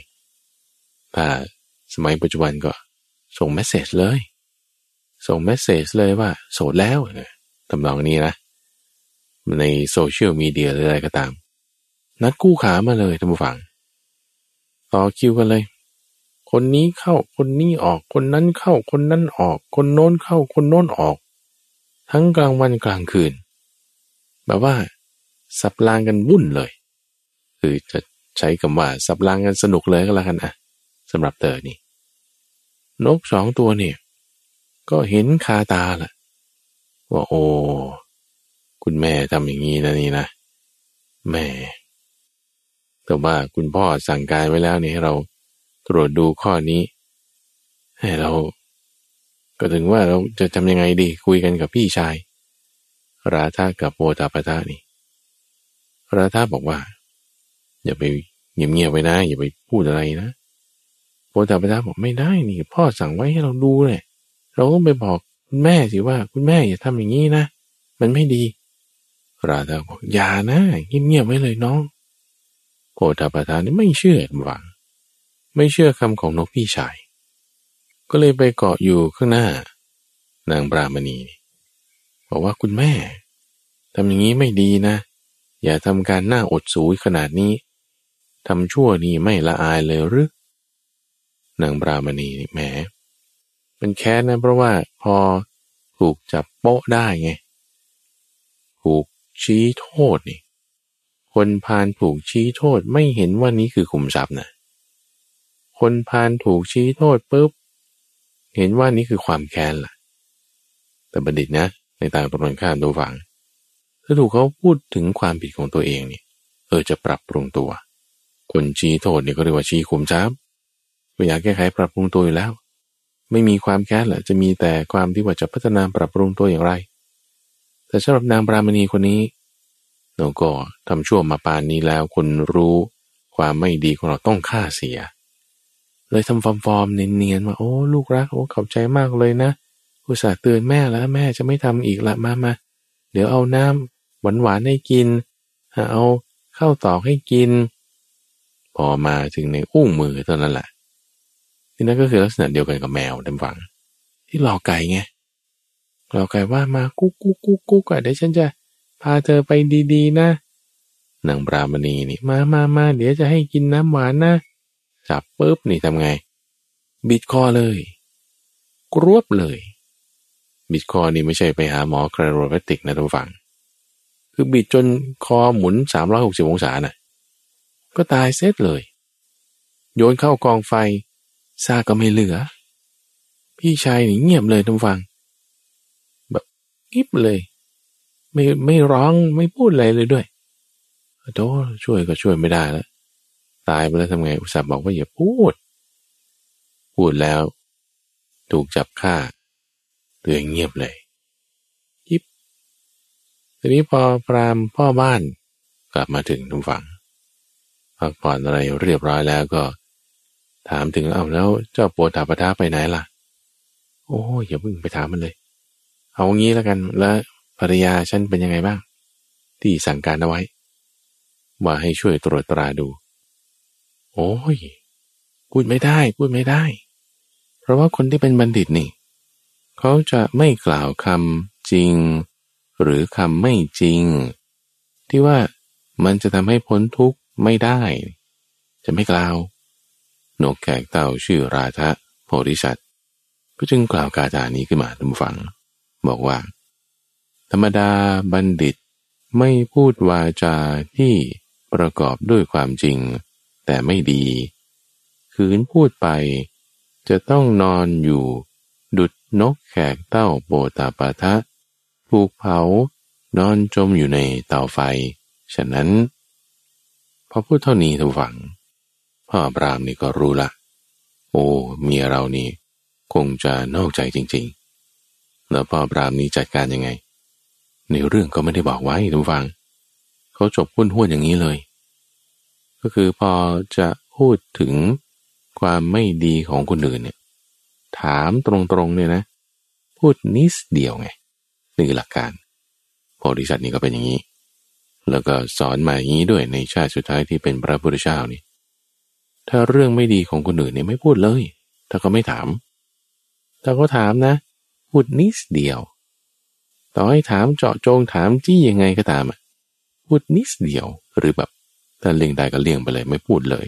ถ้าสมัยปัจจุบันก็ส่งเมสเซจเลย ส่งเมสเซจเลยว่า โสดแล้วตำนองนี้นะ ในโซเชียลมีเดียออะไรก็ตาม นัดกู้ขามาเลยท่านผู้ฟัง ต่อคิวกันเลย คนนี้เข้าคนนี้ออก คนนั้นเข้าคนนั้นออก คนโน้นเข้าคนโน้นออก ทั้งกลางวันกลางคืน แบบว่า สับลางกันวุ่นเลย คือจะใช้คำว่าสับลางกันสนุกเลยก็แล้วกันอะสำหรับเธอนี่ นกสองตัวเนี่ย ก็เห็นคาตาละว่าโอ้คุณแม่ทำอย่างนี้นะนี่นะแม่แต่ว่าคุณพ่อสั่งการไว้แล้วนี่ให้เรา ตรวจดูข้อนี้ให้เรา ก็ถึงว่าเราจะทำยังไงดีคุยกันกับพี่ชาย ราธากับโอตาปตานี่ราธาบอกว่า อย่าไปเงียบๆไว้นะ อย่าไปพูดอะไรนะโอตาปตาบอกไม่ได้นี่ พ่อสั่งไว้ให้เราดูเลยเราก็ไปบอกคุณแม่สิว่า คุณแม่อย่าทำอย่างนี้นะ มันไม่ดี ราธาบอกอย่านะเงียบๆไว้เลยน้องโอตาปตานี่ไม่เชื่อหวัง ไม่เชื่อคำของนกพี่ชาย ก็เลยไปเกาะอยู่ข้างหน้า นางปรามณีบอกว่าคุณแม่ทำอย่างนี้ไม่ดีนะ อย่าทำการหน้าอดสูยขนาดนี้ทำชั่วนี่ไม่ละอายเลยหรือนางปรามณีแหมเป็นแค้นนะเพราะว่าพอถูกจับโป๊ะได้ไง ถูกชี้โทษนี่ คนพานถูกชี้โทษไม่เห็นว่านี้คือขุมทรัพย์นะ คนพานถูกชี้โทษปุ๊บ เห็นว่านี่คือความแค้นล่ะ แต่บัณฑิตนะ ในต่างตรงข้ามดูฟัง ถ้าถูกเขาพูดถึงความผิดของตัวเองนี่เออจะปรับปรุงตัว คนชี้โทษเนี่ยก็เรียกว่าชี้คุมช้ำไม่อยากแก้ไขปรับปรุงตัวอยู่แล้ว ไม่มีความแค้นแหละจะมีแต่ความที่ว่าจะพัฒนาปรับปรุงตัวอย่างไร แต่สำหรับนางปรามณีคนนี้เราก็ทำชั่วมาปานนี้แล้วคนรู้ความไม่ดีของเราต้องฆ่าเสีย เลยทำฟอร์มๆเนียนๆว่าโอ้ลูกรักโอ้ขอบใจมากเลยนะอุตส่าห์เตือนแม่แล้วแม่จะไม่ทำอีกละมามาเดี๋ยวเอาน้ำหวานๆให้กิน เอาข้าวตอกให้กิน พอมาถึงในอุ้งมือเท่านั้นแหละที่นั่นก็คือลักษณะเดียวกันกับแมวดำฝัง ที่หลอกไก่ไงหลอกไก่ว่ามากุ๊กกุ๊กกุ๊กกุ๊กเดี๋ยวฉันจะพาเธอไปดีๆนะนางปรามณีนี่มามามาเดี๋ยวจะให้กินน้ำหวานนะ จับปุ๊บนี่ทำไง บิดคอเลย กรวบเลย บิดคอนี่ไม่ใช่ไปหาหมอคาโรแพติกนะทุกฝังคือบิดจนคอหมุนสามร้อยหกสิบองศาน่ะ ก็ตายเสร็จเลย โยนเข้ากองไฟซาก็ไม่เหลือ พี่ชายนี่เงียบเลยทุกฟังแบบงิบเลย ไม่ไม่ร้องไม่พูดอะไรเลยด้วยโธ่ช่วยก็ช่วยไม่ได้แล้ว ตายไปแล้วทำไง อุตส่าห์บอกว่าอย่าพูด พูดแล้ว ถูกจับฆ่าตัวเองเงียบเลยยิบทีนี้พอพรามพ่อบ้านกลับมาถึงทุกฝั่งพักผ่อนอะไรเรียบร้อยแล้วก็ ถามถึงเอาแล้วเจ้าโปตาปทาไปไหนล่ะ โอ้อย่าเพิ่งไปถามมันเลย เอางี้แล้วกันแล้วภรรยาฉันเป็นยังไงบ้าง ที่สั่งการเอาไว้ว่าให้ช่วยตรวจตราดู โอ้ย พูดไม่ได้ พูดไม่ได้ เพราะว่าคนที่เป็นบัณฑิตนี่ เขาจะไม่กล่าวคำจริง หรือคำไม่จริง ที่ว่ามันจะทำให้พ้นทุกข์ไม่ได้ จะไม่กล่าว นกแขกเต่าชื่อราธะโพธิสัตว์ก็จึงกล่าวกาจานี้ขึ้นมาทุกฝัง บอกว่า ธรรมดาบัณฑิตไม่พูดวาจาที่ประกอบด้วยความจริง แต่ไม่ดี คืนพูดไป จะต้องนอนอยู่ ดุดนกแขกเต้าโบตาปะทะถูกเผานอนจมอยู่ในเตาไฟ ฉะนั้น พอพูดเท่านี้ทุกฝัง พ่อปรามนี่ก็รู้ละ โอ้เมียเรานี่ คงจะนอกใจจริง ๆ แล้วพ่อปรามนี้จัดการยังไง ในเรื่องก็ไม่ได้บอกไว้ทุกฝัง เขาจบหุ้นห้วนอย่างนี้เลย ก็คือพอจะพูดถึงความไม่ดีของคนอื่นเนี่ย ถามตรงๆเนี่ยนะ พูดนิดเดียวไงนี่คือหลักการโพธิสัตว์นี่ก็เป็นอย่างนี้ แล้วก็สอนมาอย่างนี้ด้วยในชาติสุดท้ายที่เป็นพระพุทธเจ้านี่ ถ้าเรื่องไม่ดีของคนอื่นเนี่ยไม่พูดเลย ถ้าเขาไม่ถาม ถ้าเขาถามนะ พูดนิดเดียว ต่อให้ถามเจาะจงถามจี้ยังไงก็ตามอะพูดนิดเดียวหรือแบบ ถ้าเลี่ยงได้ก็เลี่ยงไปเลยไม่พูดเลย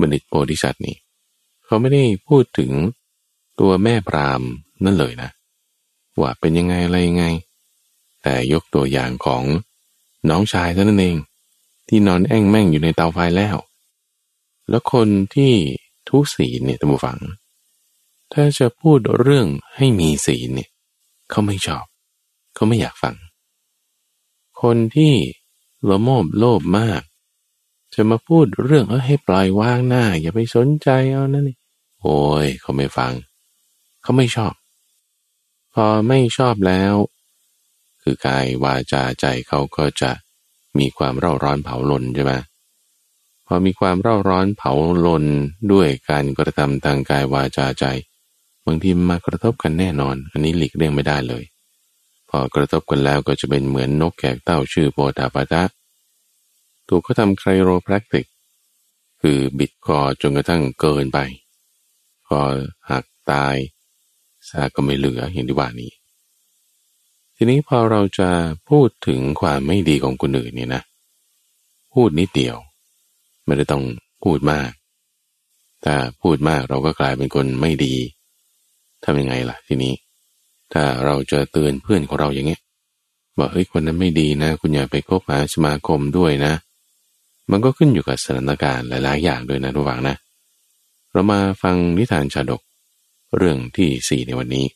บัณฑิตโพธิสัตว์นี่เขาไม่ได้พูดถึงตัวแม่พรามนั่นเลยนะ ว่าเป็นยังไงอะไรยังไง แต่ยกตัวอย่างของน้องชายเท่านั้นเอง ที่นอนแอ่งแม่งอยู่ในเตาไฟแล้ว แล้วคนที่ทุศีลเนี่ยท่านผู้ฟัง ถ้าจะพูดเรื่องให้มีศีลเนี่ยเขาไม่ชอบ เขาไม่อยากฟัง คนที่ละโมบโลภมาก จะมาพูดเรื่องเออให้ปล่อยวางหน้า อย่าไปสนใจเอานั่นนี่โอ้ยเขาไม่ฟัง เขาไม่ชอบ พอไม่ชอบแล้ว คือกายวาจาใจเขาก็จะมีความเร่าร้อนเผาลนใช่ไหมพอมีความเร่าร้อนเผาลนด้วยการกระทำทางกายวาจาใจบางทีมากระทบกันแน่นอน อันนี้หลีกเลี่ยงไม่ได้เลย พอกระทบกันแล้วก็จะเป็นเหมือนนกแขกเต้าชื่อโปตาปาตะ ถูกเขาทำไครโรแพคติก คือบิดคอจนกระทั่งเกินไป คอหักตายซาก็ไม่เหลืออย่างที่ว่านี้ ทีนี้พอเราจะพูดถึงความไม่ดีของคนอื่นเนี่ยนะ พูดนิดเดียว ไม่ได้ต้องพูดมาก ถ้าพูดมากเราก็กลายเป็นคนไม่ดีทำยังไงล่ะทีนี้ ถ้าเราจะเตือนเพื่อนของเราอย่างเงี้ยบอกเฮ้ยคนนั้นไม่ดีนะ คุณอย่าไปคบหาสมาคมด้วยนะ มันก็ขึ้นอยู่กับสถานการณ์หลาย ๆ อย่างด้วยนะทุกฝังนะ เรามาฟังนิทานชาดกเรื่องที่สี่ในวันนี้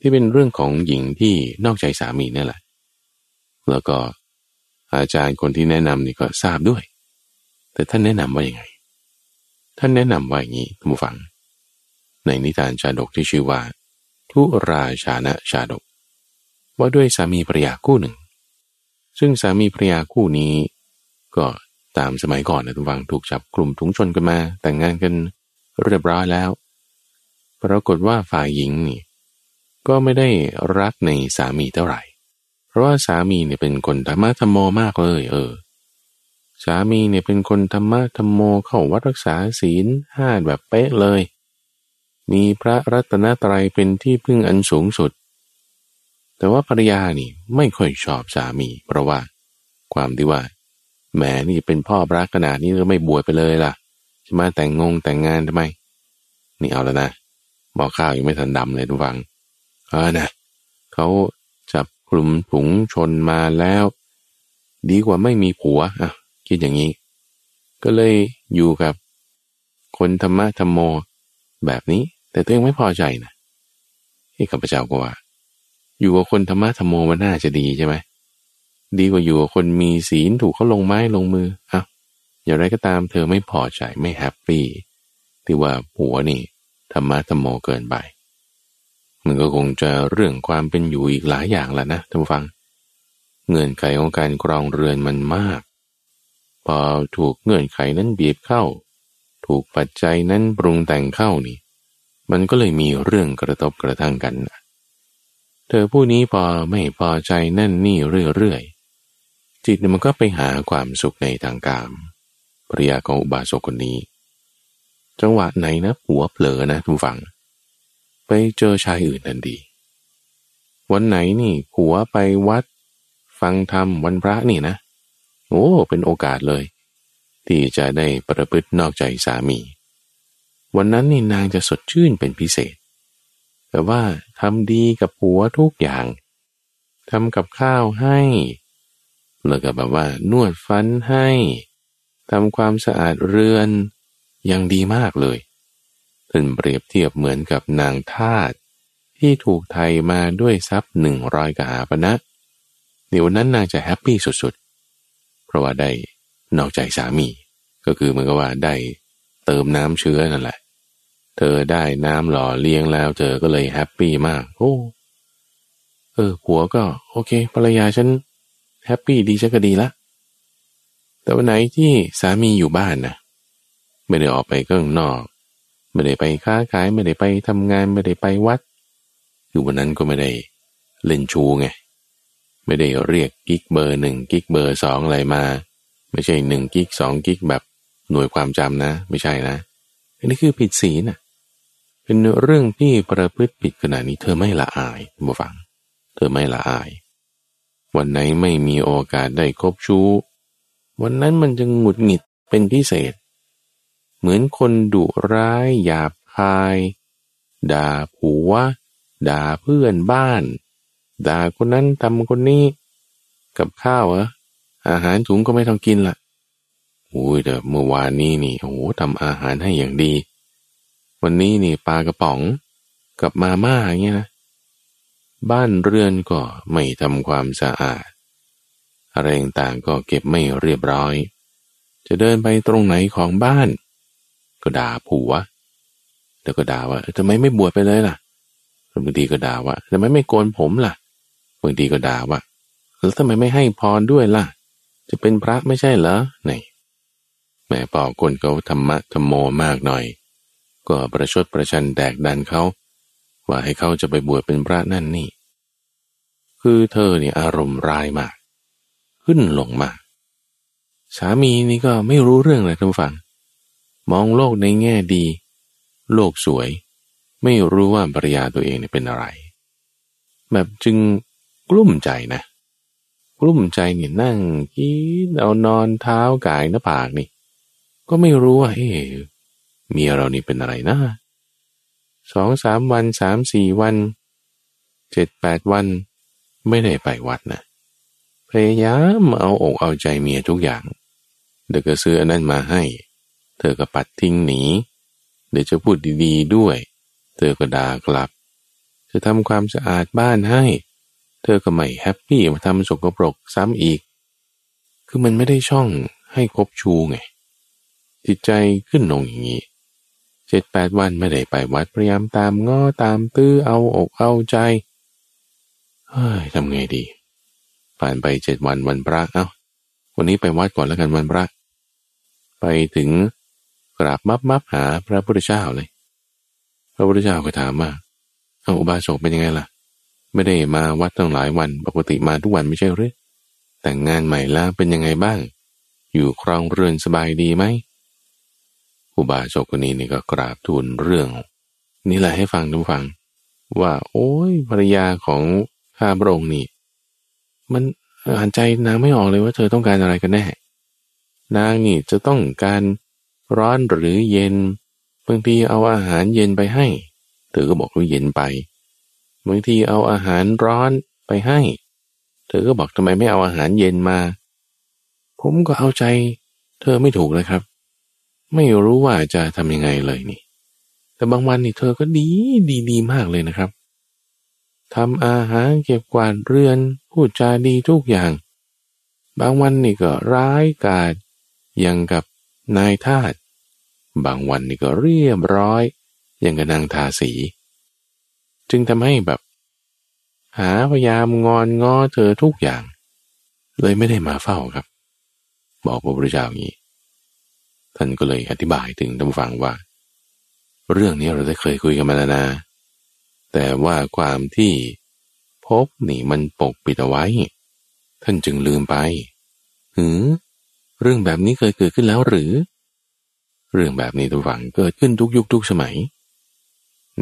ที่เป็นเรื่องของหญิงที่นอกใจสามีนี่แหละ แล้วก็อาจารย์คนที่แนะนำนี่ก็ทราบด้วย แต่ท่านแนะนำว่าอย่างไง ท่านแนะนำว่าอย่างนี้ทุกฝัง ในนิทานชาดกที่ชื่อว่า ทุราชานะชาดก ว่าด้วยสามีภรรยาคู่หนึ่ง ซึ่งสามีภรรยาคู่นี้ก็ ตามสมัยก่อนนะทุกฝังถูกจับกลุ่มถุงชนกันมา แต่งงานกันเรียบร้อยแล้ว ปรากฏว่าฝ่ายหญิงนี่ ก็ไม่ได้รักในสามีเท่าไหร่ เพราะว่าสามีเนี่ยเป็นคนธรรมะธรรมโมมากเลย เออ สามีเนี่ยเป็นคนธรรมะธรรมโมเข้าวัดรักษาศีลห้าแบบเป๊ะเลย มีพระรัตนตรัยเป็นที่พึ่งอันสูงสุด แต่ว่าภรรยานี่ไม่ค่อยชอบสามี เพราะว่า ความที่ว่า แหมนี่เป็นพ่อพระขนาดนี้ก็ไม่บวชไปเลยล่ะจะมาแต่งงงแต่งงานทำไม นี่เอาแล้วนะหมอข้าวยังไม่ทันดำเลยทุกฝังเออนะเขาจับกลุ่มถุงชนมาแล้ว ดีกว่าไม่มีผัวอะคิดอย่างนี้ ก็เลยอยู่กับคนธรรมะธรรมโม แบบนี้ แต่ตัวเองไม่พอใจนะที่ข้าพเจ้าก็ว่า อยู่กับคนธรรมะธรรมโมมันน่าจะดีใช่ไหม ดีกว่าอยู่กับคนมีศีลถูกเขาลงไม้ลงมืออะอย่างไรก็ตามเธอไม่พอใจไม่แฮปปี้ที่ว่าผัวนี่ธรรมะธรรมโมเกินไป มันก็คงจะเรื่องความเป็นอยู่อีกหลายอย่างแหละนะท่านฟัง เงื่อนไขของการครองเรือนมันมาก พอถูกเงื่อนไขนั้นบีบเข้า ถูกปัจจัยนั้นปรุงแต่งเข้านี่ มันก็เลยมีเรื่องกระทบกระทั่งกันเธอผู้นี้พอไม่พอใจนั่นนี่เรื่อย จิตมันก็ไปหาความสุขในทางกามปริยาของอุบาสกคนนี้ จังหวะไหนนะหัวเผลอนะทุกฝัง ไปเจอชายอื่นทันดี วันไหนนี่ผัวไปวัด ฟังธรรมวันพระนี่นะ โอ้เป็นโอกาสเลย ที่จะได้ประพฤตินอกใจสามี วันนั้นนี่นางจะสดชื่นเป็นพิเศษ แต่ว่าทำดีกับผัวทุกอย่างทำกับข้าวให้ แล้วก็แบบว่า นวดฟันให้ทำความสะอาดเรือนยังดีมากเลยท่านเปรียบเทียบเหมือนกับนางทาตที่ถูกไทยมาด้วยทรัพย์หนึ่งร้อยกหาปณะเดี๋ยวนั้นนางจะแฮปปี้สุดๆ เพราะว่าได้นอกใจสามี ก็คือเหมือนกับว่าได้เติมน้ำเชื้อนั่นแหละ เธอได้น้ำหล่อเลี้ยงแล้ว เธอก็เลย happy มาก โอ้ เออผัวก็ โอเคภรรยาฉัน happy ดีฉันก็ดีละ แต่วันไหนที่สามีอยู่บ้านนะไม่ได้ออกไปข้างนอก ไม่ได้ไปค้าขาย ไม่ได้ไปทำงานไม่ได้ไปวัดคือวันนั้นก็ไม่ได้เล่นชูไง ไม่ได้เรียกกิ๊กเบอร์หนึ่งกิ๊กเบอร์สองอะไรมา ไม่ใช่หนึ่งกิ๊กสองกิ๊กแบบหน่วยความจำนะ ไม่ใช่นะอันนี้คือผิดศีลนะเป็นเรื่องที่ประพฤติผิดขนาดนี้เธอไม่ละอายบ่ฟัง เธอไม่ละอาย วันไหนไม่มีโอกาสได้คบชู้ วันนั้นมันจะหงุดหงิดเป็นพิเศษ เหมือนคนดุร้ายหยาบคาย ด่าผัว ด่าเพื่อนบ้าน ด่าคนนั้นทำคนนี้ กับข้าวอะออาหารถุงก็ไม่ต้องกินละโอ้ยเดี๋ยวเมื่อวานนี้นี่โอ้ทำอาหารให้อย่างดี วันนี้นี่ปลากระป๋องกับมาม่าอย่างเงี้ยนะ บ้านเรือนก็ไม่ทำความสะอาด อะไรต่างก็เก็บไม่เรียบร้อย จะเดินไปตรงไหนของบ้าน ก็ด่าผัว แล้วก็ด่าว่าทำไมไม่บวชไปเลยล่ะบางทีก็ด่าว่าทำไมไม่โกนผมล่ะบางทีก็ด่าว่าแล้วทำไมไม่ให้พรด้วยล่ะ จะเป็นพระไม่ใช่เหรอนี่แม่ปอคนเขาธรรมะธรรมโมมากหน่อย ก็ประชดประชันแดกดันเขา ว่าให้เขาจะไปบวชเป็นพระนั่นนี่ คือเธอเนี่ยอารมณ์ร้ายมาก ขึ้นลงมาก สามีนี่ก็ไม่รู้เรื่องเลยท่านฟัง มองโลกในแง่ดี โลกสวย ไม่รู้ว่าภรรยาตัวเองเนี่ยเป็นอะไร แบบจึงกลุ้มใจนะ กลุ้มใจเนี่ยนั่งกินเอานอนเท้ากายหน้าผากนี่ ก็ไม่รู้ว่าเฮ้เมียเรานี่เป็นอะไรนะ สองสามวันสามสี่วันเจ็ดแปดวันไม่ได้ไปวัดนะพยายามเอาอกเอาใจเมียทุกอย่าง เด็กก็ซื้ออันนั้นมาให้ เธอก็ปัดทิ้งหนี เดี๋ยวจะพูดดีๆด้วย เธอก็ด่ากลับ จะทำความสะอาดบ้านให้ เธอก็ไม่แฮปปี้มาทำสกปรกซ้ำอีก คือมันไม่ได้ช่องให้คบชูไง จิตใจขึ้นลงอย่างนี้ เจ็ดแปดวันไม่ได้ไปวัดพยายามตามง้อตามตื้อเอาอกเอาใจเฮ้ยทำไงดี ผ่านไปเจ็ดวันวันพระเอา้าวันนี้ไปวัดก่อนแล้วกันวันพระ ไปถึงกราบมับมับหาพระพุทธเจ้าเลย พระพุทธเจ้าก็ถามว่าเอาอุบาสกเป็นยังไงล่ะ ไม่ได้มาวัดตั้งหลายวันปกติมาทุกวันไม่ใช่หรือแต่งงานใหม่แล้วเป็นยังไงบ้าง อยู่ครองเรือนสบายดีไหม อุบาสกคนนี้นี่ก็กราบทูลเรื่อง นี่แหละให้ฟังทุกฟัง ว่า โอ้ยภรรยาของข้าพระองค์นี่ มันอ่านใจนางไม่ออกเลยว่าเธอต้องการอะไรกันแน่ นางนี่จะต้องการร้อนหรือเย็นบางทีเอาอาหารเย็นไปให้ เธอก็บอกว่าเย็นไปบางทีเอาอาหารร้อนไปให้ เธอก็บอกทำไมไม่เอาอาหารเย็นมา ผมก็เอาใจ เธอไม่ถูกเลยครับ ไม่รู้ว่าจะทำยังไงเลยนี่ แต่บางวันนี่เธอก็ดีดีดีมากเลยนะครับทำอาหารเก็บกวาดเรือน พูดจาดีทุกอย่าง บางวันนี่ก็ร้ายกาจยังกับนายทาสบางวันนี่ก็เรียบร้อย ยังกับนางทาสี จึงทำให้แบบ หาพยายามงอนง้อเธอทุกอย่าง เลยไม่ได้มาเฝ้าครับ บอกพระพุทธเจ้าอย่างนี้ ท่านก็เลยอธิบายถึงท่านฟังว่า เรื่องนี้เราได้เคยคุยกันมาแล้วนะ แต่ว่าความที่พบนี่มันปกปิดเอาไว้ ท่านจึงลืมไปหือเรื่องแบบนี้เคยเกิดขึ้นแล้วหรือ เรื่องแบบนี้ทุกฝังเกิดขึ้นทุกยุคทุกสมัย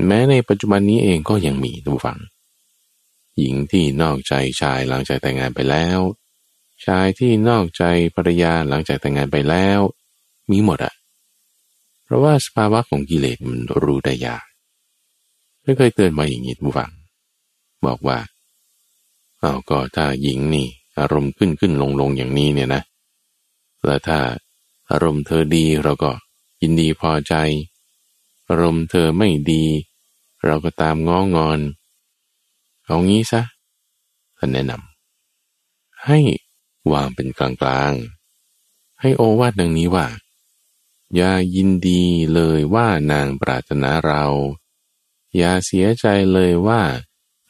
แม้ในปัจจุบันนี้เองก็ยังมีทุกฝัง หญิงที่นอกใจชายหลังจากแต่งงานไปแล้ว ชายที่นอกใจภรรยาหลังจากแต่งงานไปแล้ว มีหมดอะเพราะว่าสภาวะของกิเลสมันรู้ได้ยากไม่เคยเตือนมาอย่างนี้ทุกฝัง บอกว่า เอาก็ถ้าหญิงนี่ อารมณ์ขึ้นขึ้นลงลงอย่างนี้เนี่ยนะ แล้วถ้าอารมณ์เธอดีเราก็ยินดีพอใจ อารมณ์เธอไม่ดี เราก็ตามง้องอน เอางี้ซะท่านแนะนำให้วางเป็นกลางกลางให้โอวาทดังนี้ว่า อย่ายินดีเลยว่านางปรารถนาเรา อย่าเสียใจเลยว่า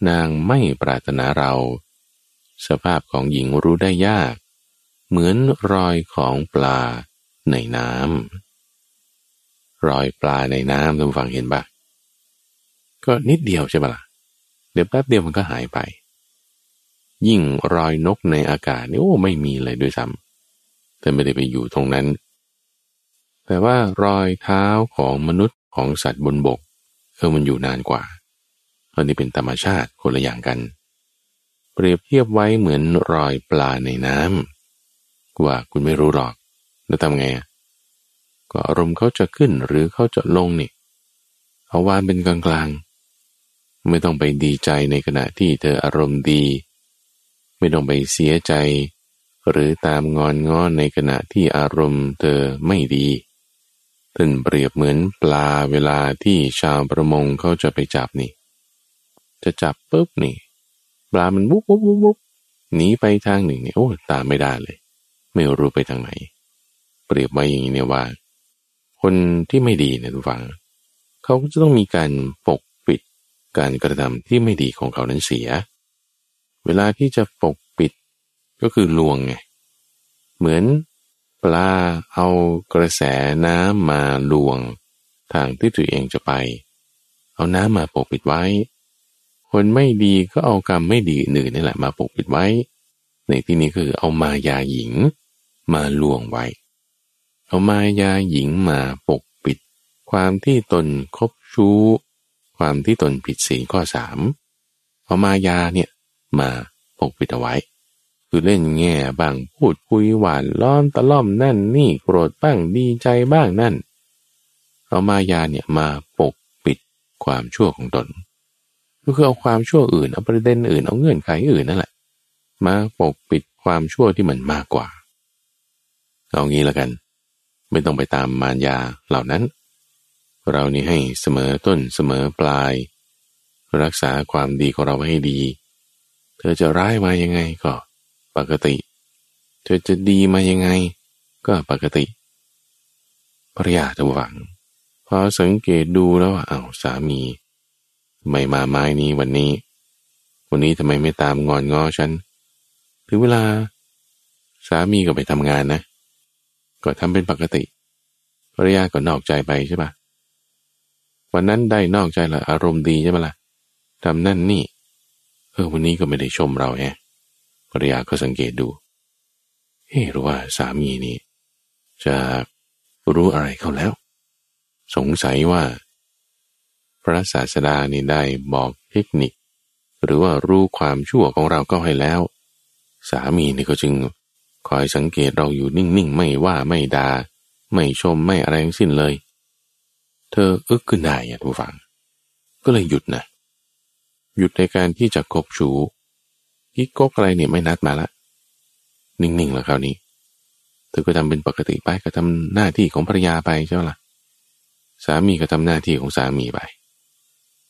นางไม่ปรารถนาเรา สภาพของหญิงรู้ได้ยาก เหมือนรอยของปลาในน้ำรอยปลาในน้ำท่านฟังเห็นปะก็นิดเดียวใช่ปะละ่ะเดี๋ยวแป๊บเดียวมันก็หายไป ยิ่งรอยนกในอากาศนี่โอ้ไม่มีเลยด้วยซ้ำแต่ไม่ได้ไปอยู่ตรงนั้น แต่ว่ารอยเท้าของมนุษย์ของสัตว์บนบกเออมันอยู่นานกว่าอันนี้เป็นธรรมชาติคนละอย่างกัน เปรียบเทียบไว้เหมือนรอยปลาในน้ำว่าคุณไม่รู้หรอกแล้วทำไงก็อารมณ์เขาจะขึ้นหรือเขาจะลงนี่เอาวานเป็นกลางกลางไม่ต้องไปดีใจในขณะที่เธออารมณ์ดี ไม่ต้องไปเสียใจ หรือตามงอนงอนในขณะที่อารมณ์เธอไม่ดี ท่านเปรียบเหมือนปลาเวลาที่ชาวประมงเขาจะไปจับนี่ จะจับปุ๊บนี่ ปลามันวุบวุบวุบวุบหนีไปทางหนึ่งนี่โอ้ตามไม่ได้เลย ไม่รู้ไปทางไหน เปรียบไว้อย่างนี้เนี่ยว่า คนที่ไม่ดีเนี่ยทุกฝังเขาก็จะต้องมีการปกปิดการกระทำที่ไม่ดีของเขานั้นเสีย เวลาที่จะปกปิดก็คือลวงไงเหมือน ปลาเอากระแสน้ำมาลวง ทางที่ตัวเองจะไป เอาน้ำมาปกปิดไว้ คนไม่ดีก็เอากรรมไม่ดีอื่นนี่แหละมาปกปิดไว้ ในที่นี้คือเอามายาหญิงมาลวงไว้ เอามายาหญิงมาปกปิด ความที่ตนคบชู้ ความที่ตนผิดศีลข้อสามเอามายาเนี่ยมาปกปิดเอาไว้ คือเล่นแง่บ้างพูดคุยหวานล้อมตะล่อมนั่นนี่โกรธบ้างดีใจบ้างนั่นเอามายาเนี่ยมาปกปิดความชั่วของตนก็คือเอาความชั่วอื่นเอาประเด็นอื่นเอาเงื่อนไขอื่นนั่นแหละมาปกปิดความชั่วที่มันมากกว่าเอางี้ละกัน ไม่ต้องไปตามมารยาเหล่านั้น เรานี่ให้เสมอต้นเสมอปลาย รักษาความดีของเราให้ดี เธอจะร้ายมายังไงก็ ปกติ เธอจะดีมายังไง ก็ปกติภรรยาจะหวังพอสังเกตดูแล้วว่าเอา้าสามี ไม่มาไม้นี้วันนี้ วันนี้ทำไมไม่ตามงอนงอฉันถึงเวลา สามีก็ไปทำงานนะ ก็ทำเป็นปกติภรรยาก็นอกใจไปใช่ปะวันนั้นได้นอกใจละอารมณ์ดีใช่ไหมละ่ะทำนั่นนี่เออวันนี้ก็ไม่ได้ชมเราแฮ ภรรยาก็สังเกตดู เฮ้หรือว่าสามีนี่ จะรู้อะไรเขาแล้ว สงสัยว่า พระศาสดานี่ได้บอกเทคนิค หรือว่ารู้ความชั่วของเราก็ให้แล้ว สามีนี่ก็จึงคอยสังเกตเราอยู่นิ่งๆ ไม่ว่าไม่ดา่าไม่ชมไม่อะไรทั้งสิ้นเลย เธออึกขึ้นได้อะทุกฝัง ก็เลยหยุดนะ หยุดในการที่จะกบชู กิ๊กกกอะไรเนี่ยไม่นัดมาละ นิ่งๆแล้วคราวนี้ เธอก็ทำเป็นปกติไปก็ทำหน้าที่ของภรรยาไปใช่ไหมล่ะ สามีก็ทำหน้าที่ของสามีไป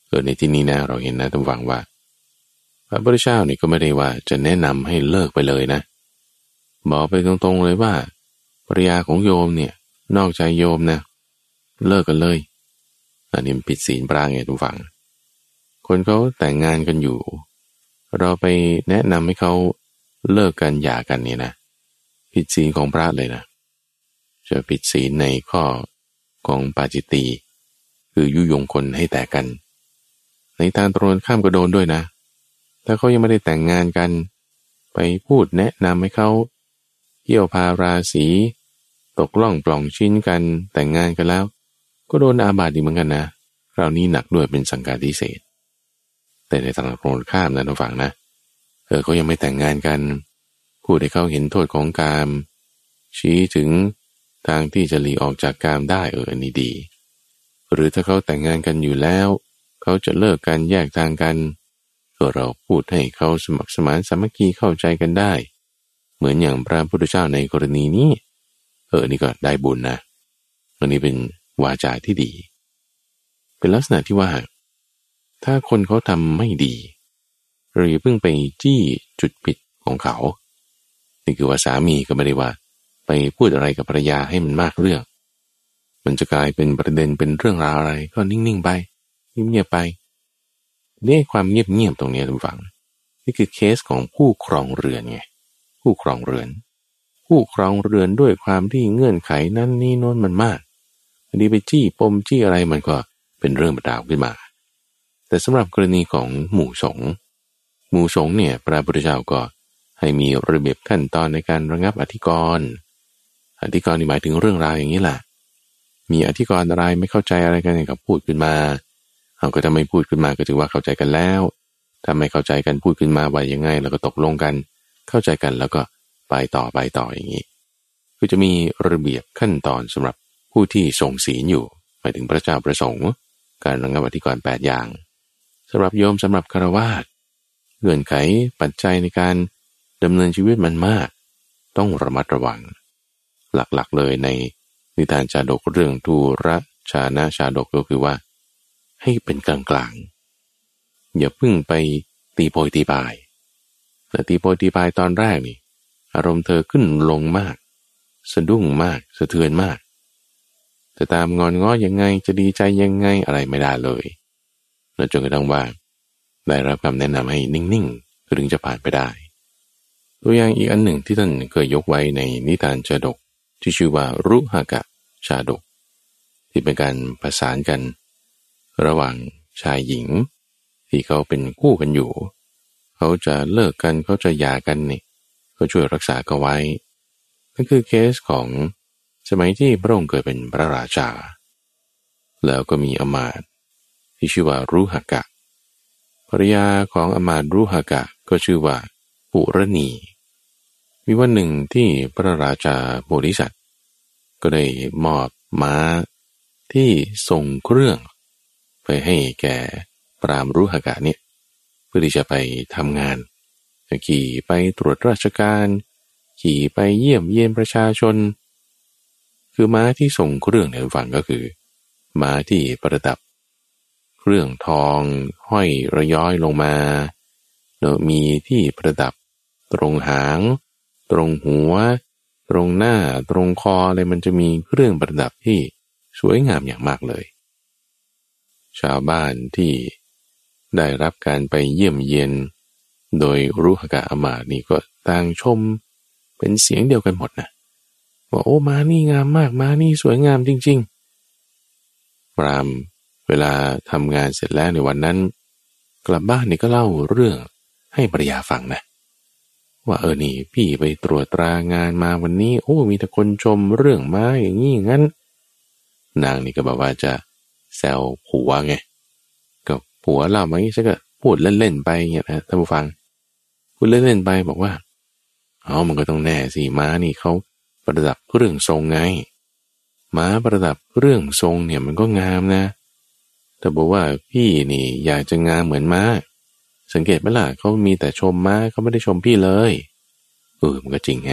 เออในที่นี้นะเราเห็นนะทุกฝังว่า พระพุทธเจ้านี่ก็ไม่ได้ว่าจะแนะนำให้เลิกไปเลยนะบอกไปตรงๆเลยว่าภรรยาของโยมเนี่ย นอกใจโยมนะ เลิกกันเลยอันนี้ผิดศีลปรางไงทุกฝัง คนเขาแต่งงานกันอยู่ เราไปแนะนำให้เขาเลิกกันหย่ากันนี่นะผิดศีลของพระเลยนะจะผิดศีลในข้อของปาจิตตีคือยุยงคนให้แตกกัน ในทางตรงข้ามก็โดนด้วยนะ ถ้าเขายังไม่ได้แต่งงานกัน ไปพูดแนะนำให้เขาเที่ยวพาราศีตกล่องปล่องชิ้นกันแต่งงานกันแล้ว ก็โดนอาบัติดีเหมือนกันนะคราวนี้หนักด้วยเป็นสังกาทิเศษ แต่ในทางตรงข้ามนะทุกฝั่งนะเออเขายังไม่แต่งงานกันพูดให้เขาเห็นโทษของกาม ชี้ถึงทางที่จะหลีออกจากกามได้เอออันนี้ดี หรือถ้าเขาแต่งงานกันอยู่แล้ว เขาจะเลิกกันแยกทางกันก็เราพูดให้เขาสมัครสมานสามัคคีเข้าใจกันได้ เหมือนอย่างพระพุทธเจ้าในกรณีนี้ เออนี่ก็ได้บุญนะอันนี้เป็นวาจาที่ดี เป็นลักษณะที่ว่า ถ้าคนเขาทำไม่ดีเราอเพิ่งไปจี้จุดผิดของเขา นี่คือว่าสามีก็ไม่ได้ว่า ไปพูดอะไรกับภรรยาให้มันมากเรื่อง มันจะกลายเป็นประเด็นเป็นเรื่องราวอะไร ก็นิ่งๆไปเงียบๆไปเนี่ยความเงียบๆตรงนี้ทุกฝัง นี่คือเคสของผู้ครองเรือนไงผู้ครองเรือน ผู้ครองเรือนด้วยความที่เงื่อนไขนั้นนี่โน้นมันมากอันนี้ไปจี้ปมจี้อะไรมันก็เป็นเรื่องประดาวขึ้นมา แต่สำหรับกรณีของหมู่สงหมู่สงเนี่ยพระพุทธเจ้าก็ให้มีระเบียบขั้นตอนในการระงับอธิกรณ์อธิกรณ์นี่หมายถึงเรื่องราวอย่างนี้แหละมีอธิกรณ์อะไรไม่เข้าใจอะไรกันก็พูดขึ้นมาเอาก็จะไม่พูดขึ้นมาก็ถือว่าเข้าใจกันแล้ว ถ้าไม่เข้าใจกันพูดขึ้นมาว่ายังไงแล้วก็ตกลงกัน เข้าใจกันแล้วก็ไปต่อไปต่ออย่างนี้คือจะมีระเบียบขั้นตอนสำหรับผู้ที่ทรงศีลอยู่หมายถึงพระเจ้าประสงค์ การระงับอธิกรณ์แปดอย่าง สำหรับโยมสำหรับคารวาสเงื่อนไขปัจจัยในการดำเนินชีวิตมันมาก ต้องระมัดระวัง หลักๆเลยในนิทานชาดกเรื่องทูระชานะชาดกก็คือว่า ให้เป็นกลางๆ อย่าพึ่งไปตีโพยตีปายแต่ตีโพยตีปายตอนแรกนี่ อารมณ์เธอขึ้นลงมาก สะดุ้งมากสะเทือนมากจะตามงอนง้อยังไงจะดีใจยังไงอะไรไม่ได้เลย แล้วจนกระทั่งว่า ได้รับคำแนะนำให้นิ่งๆถึงจะผ่านไปได้ ตัวอย่างอีกอันหนึ่งที่ท่านเคยยกไว้ในนิทานชาดก ที่ชื่อว่ารุหากะชาดก ที่เป็นการประสานกัน ระหว่างชายหญิง ที่เขาเป็นคู่กันอยู่ เขาจะเลิกกันเขาจะหย่ากันนี่ก็ช่วยรักษาเขาไว้นั่นคือเคสของสมัยที่พระองค์เกิดเป็นพระราชา แล้วก็มีอมาต ที่ชื่อว่ารุหกะภรรยาของอมาตรุหกะก็ชื่อว่าปุรณี มีวันหนึ่งที่พระราชาโพธิสัตว์ก็ได้มอบม้าที่ส่งเครื่อง ไปให้แก่ปรามรุหกะเนี่ยเพื่อที่จะไปทำงาน ขี่ไปตรวจราชการ ขี่ไปเยี่ยมเยียนประชาชน คือม้าที่ส่งเครื่องในฝั่งก็คือ ม้าที่ประดับ เครื่องทองห้อยระย้อยลงมาเนมีที่ประดับ ตรงหาง ตรงหัว ตรงหน้าตรงคออะไรมันจะมีเครื่องประดับที่สวยงามอย่างมากเลย ชาวบ้านที่ได้รับการไปเยี่ยมเยียนโดยรุหกะอมาตนี่ก็ต่างชมเป็นเสียงเดียวกันหมดนะว่าโอ้มานี่งามมากมานี่สวยงามจริง ๆ พราม เวลาทำงานเสร็จแล้วในวันนั้น กลับบ้านนี่ก็เล่าเรื่องให้ภรรยาฟังนะ ว่าเออนี่พี่ไปตรวจตรางานมาวันนี้ โอ้มีแต่คนชมเรื่องมาอย่างนี้งั้น นางนี่ก็บอกว่าจะแซวผัวไงก็ผัวเล่ามางี้ฉันก็พูดเล่นๆไปเนี่ยนะท่านผู้ฟังพูดเล่นๆไปบอกว่าเอมันก็ต้องแน่สิม้านี่เขาประดับเรื่องทรงไงม้าประดับเรื่องทรงเนี่ยมันก็งามนะ แต่บอกว่าพี่นี่อยากจะงามเหมือนม้า สังเกตไหมล่ะเขามีแต่ชมมาเขาไม่ได้ชมพี่เลย เออมันก็จริงไง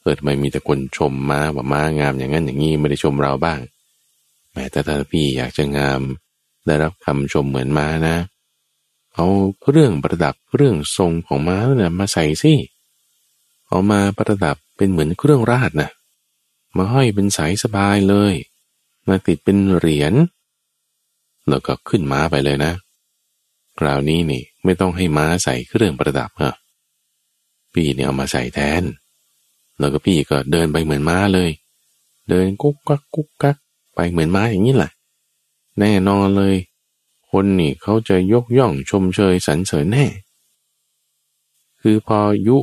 เออทำไมมีแต่คนชมม้าว่าม้างามอย่างนั้นอย่างนี้ไม่ได้ชมเราบ้างแม้แต่ถ้าพี่อยากจะงามได้รับคำชมเหมือนม้านะ เอาเรื่องประดับเรื่องทรงของม้าเนี่ยมาใส่สิเอามาประดับเป็นเหมือนเครื่องราชนะมาห้อยเป็นสายสบายเลย มาติดเป็นเหรียญ แล้วก็ขึ้นม้าไปเลยนะ คราวนี้นี่ไม่ต้องให้ม้าใส่เครื่องประดับฮะพี่เนี่ยเอามาใส่แทน แล้วก็พี่ก็เดินไปเหมือนม้าเลย เดินกุ๊กกักกุ๊กกักไปเหมือนม้าอย่างนี้แหละ แน่นอนเลย คนนี่เขาจะยกย่องชมเชยสรรเสริญแน่ คือพอยุ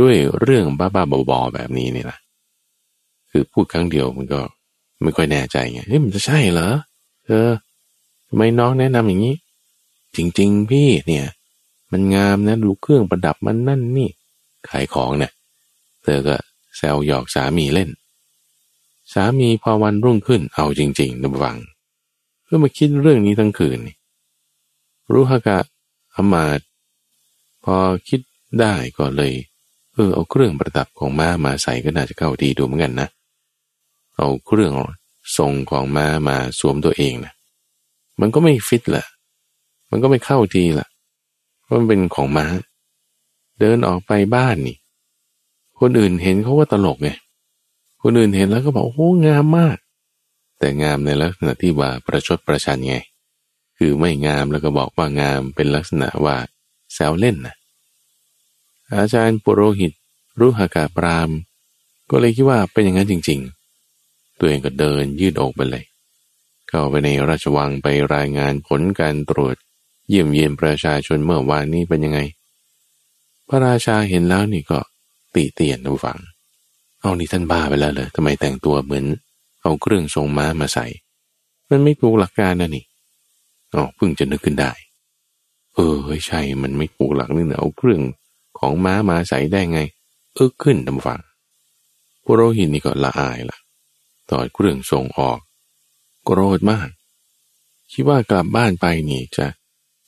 ด้วยเรื่องบ้าๆบอๆแบบนี้นี่นะคือพูดครั้งเดียวมันก็ไม่ค่อยแน่ใจไงเฮ้ยมันจะใช่เหรอเออ ทำไมน้องแนะนำอย่างนี้ จริง ๆ พี่เนี่ย มันงามนะดูเครื่องประดับมันนั่นนี่ ขายของเนี่ยเธอก็แซวหยอกสามีเล่น สามีพอวันรุ่งขึ้นเอาจริงๆนะบังเพื่อมาคิดเรื่องนี้ทั้งคืนรู้ฮกะอมาตพอคิดได้ก็เลยเออเอาเครื่องประดับของม้ามาใส่ก็น่าจะเข้าดีดูเหมือนกันนะ เอาเครื่องทรงของม้ามาสวมตัวเองนะ มันก็ไม่ฟิตแหละ มันก็ไม่เข้าทีละเพราะมันเป็นของม้า เดินออกไปบ้านนี่ คนอื่นเห็นเขาว่าตลกไง คนอื่นเห็นแล้วก็บอกโอ้งามมาก แต่งามในลักษณะที่ว่าประชดประชันไง คือไม่งามแล้วก็บอกว่างามเป็นลักษณะว่าแซวเล่นนะอาจารย์ปุโรหิตรู้หากาปราม ก็เลยคิดว่าเป็นอย่างนั้นจริง ๆ ตัวเองก็เดินยืดอกไปเลย เข้าไปในราชวังไปรายงานผลการตรวจ เยี่ยมเยียนประชาชนเมื่อวานนี้เป็นยังไง พระราชาเห็นแล้วนี่ก็ตีเตียนดูฟัง เอานี่ท่านบ้าไปแล้วเลยทำไมแต่งตัวเหมือน เอาเครื่องทรงม้ามาใส่ มันไม่ถูกหลักการนะนี่อ๋อเพิ่งจะนึกขึ้นได้ เออใช่ มันไม่ถูกหลักนี่นะเอาเครื่องของม้ามาใส่ได้ไง เออขึ้นดำฟังปุโรหิตนี่ก็ละอายละ่ะตอดเครื่องทรงออก โกรธมาก คิดว่ากลับบ้านไปนี่จะ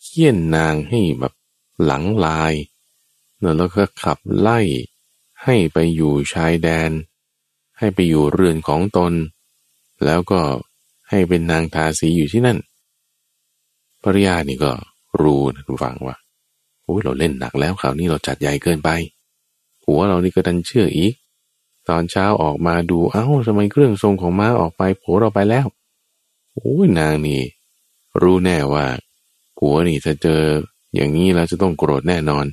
เคี่ยนนางให้แบบหลังลายแล้วก็ขับไล่ให้ไปอยู่ชายแดน ให้ไปอยู่เรือนของตน แล้วก็ให้เป็นนางทาสีอยู่ที่นั่นภริยานี่ก็รู้นะทุกฝังว่าโอ้ยเราเล่นหนักแล้วคราวนี้เราจัดใหญ่เกินไป หัวเรานี่ก็ดันเชื่ออีก ตอนเช้าออกมาดูเอา้าทำไมเครื่องทรงของม้าออกไปผัวเราไปแล้ว โอ้นางนี่รู้แน่ว่าผัวนี่ถ้าเจออย่างนี้แล้วจะต้องโกรธแน่นอน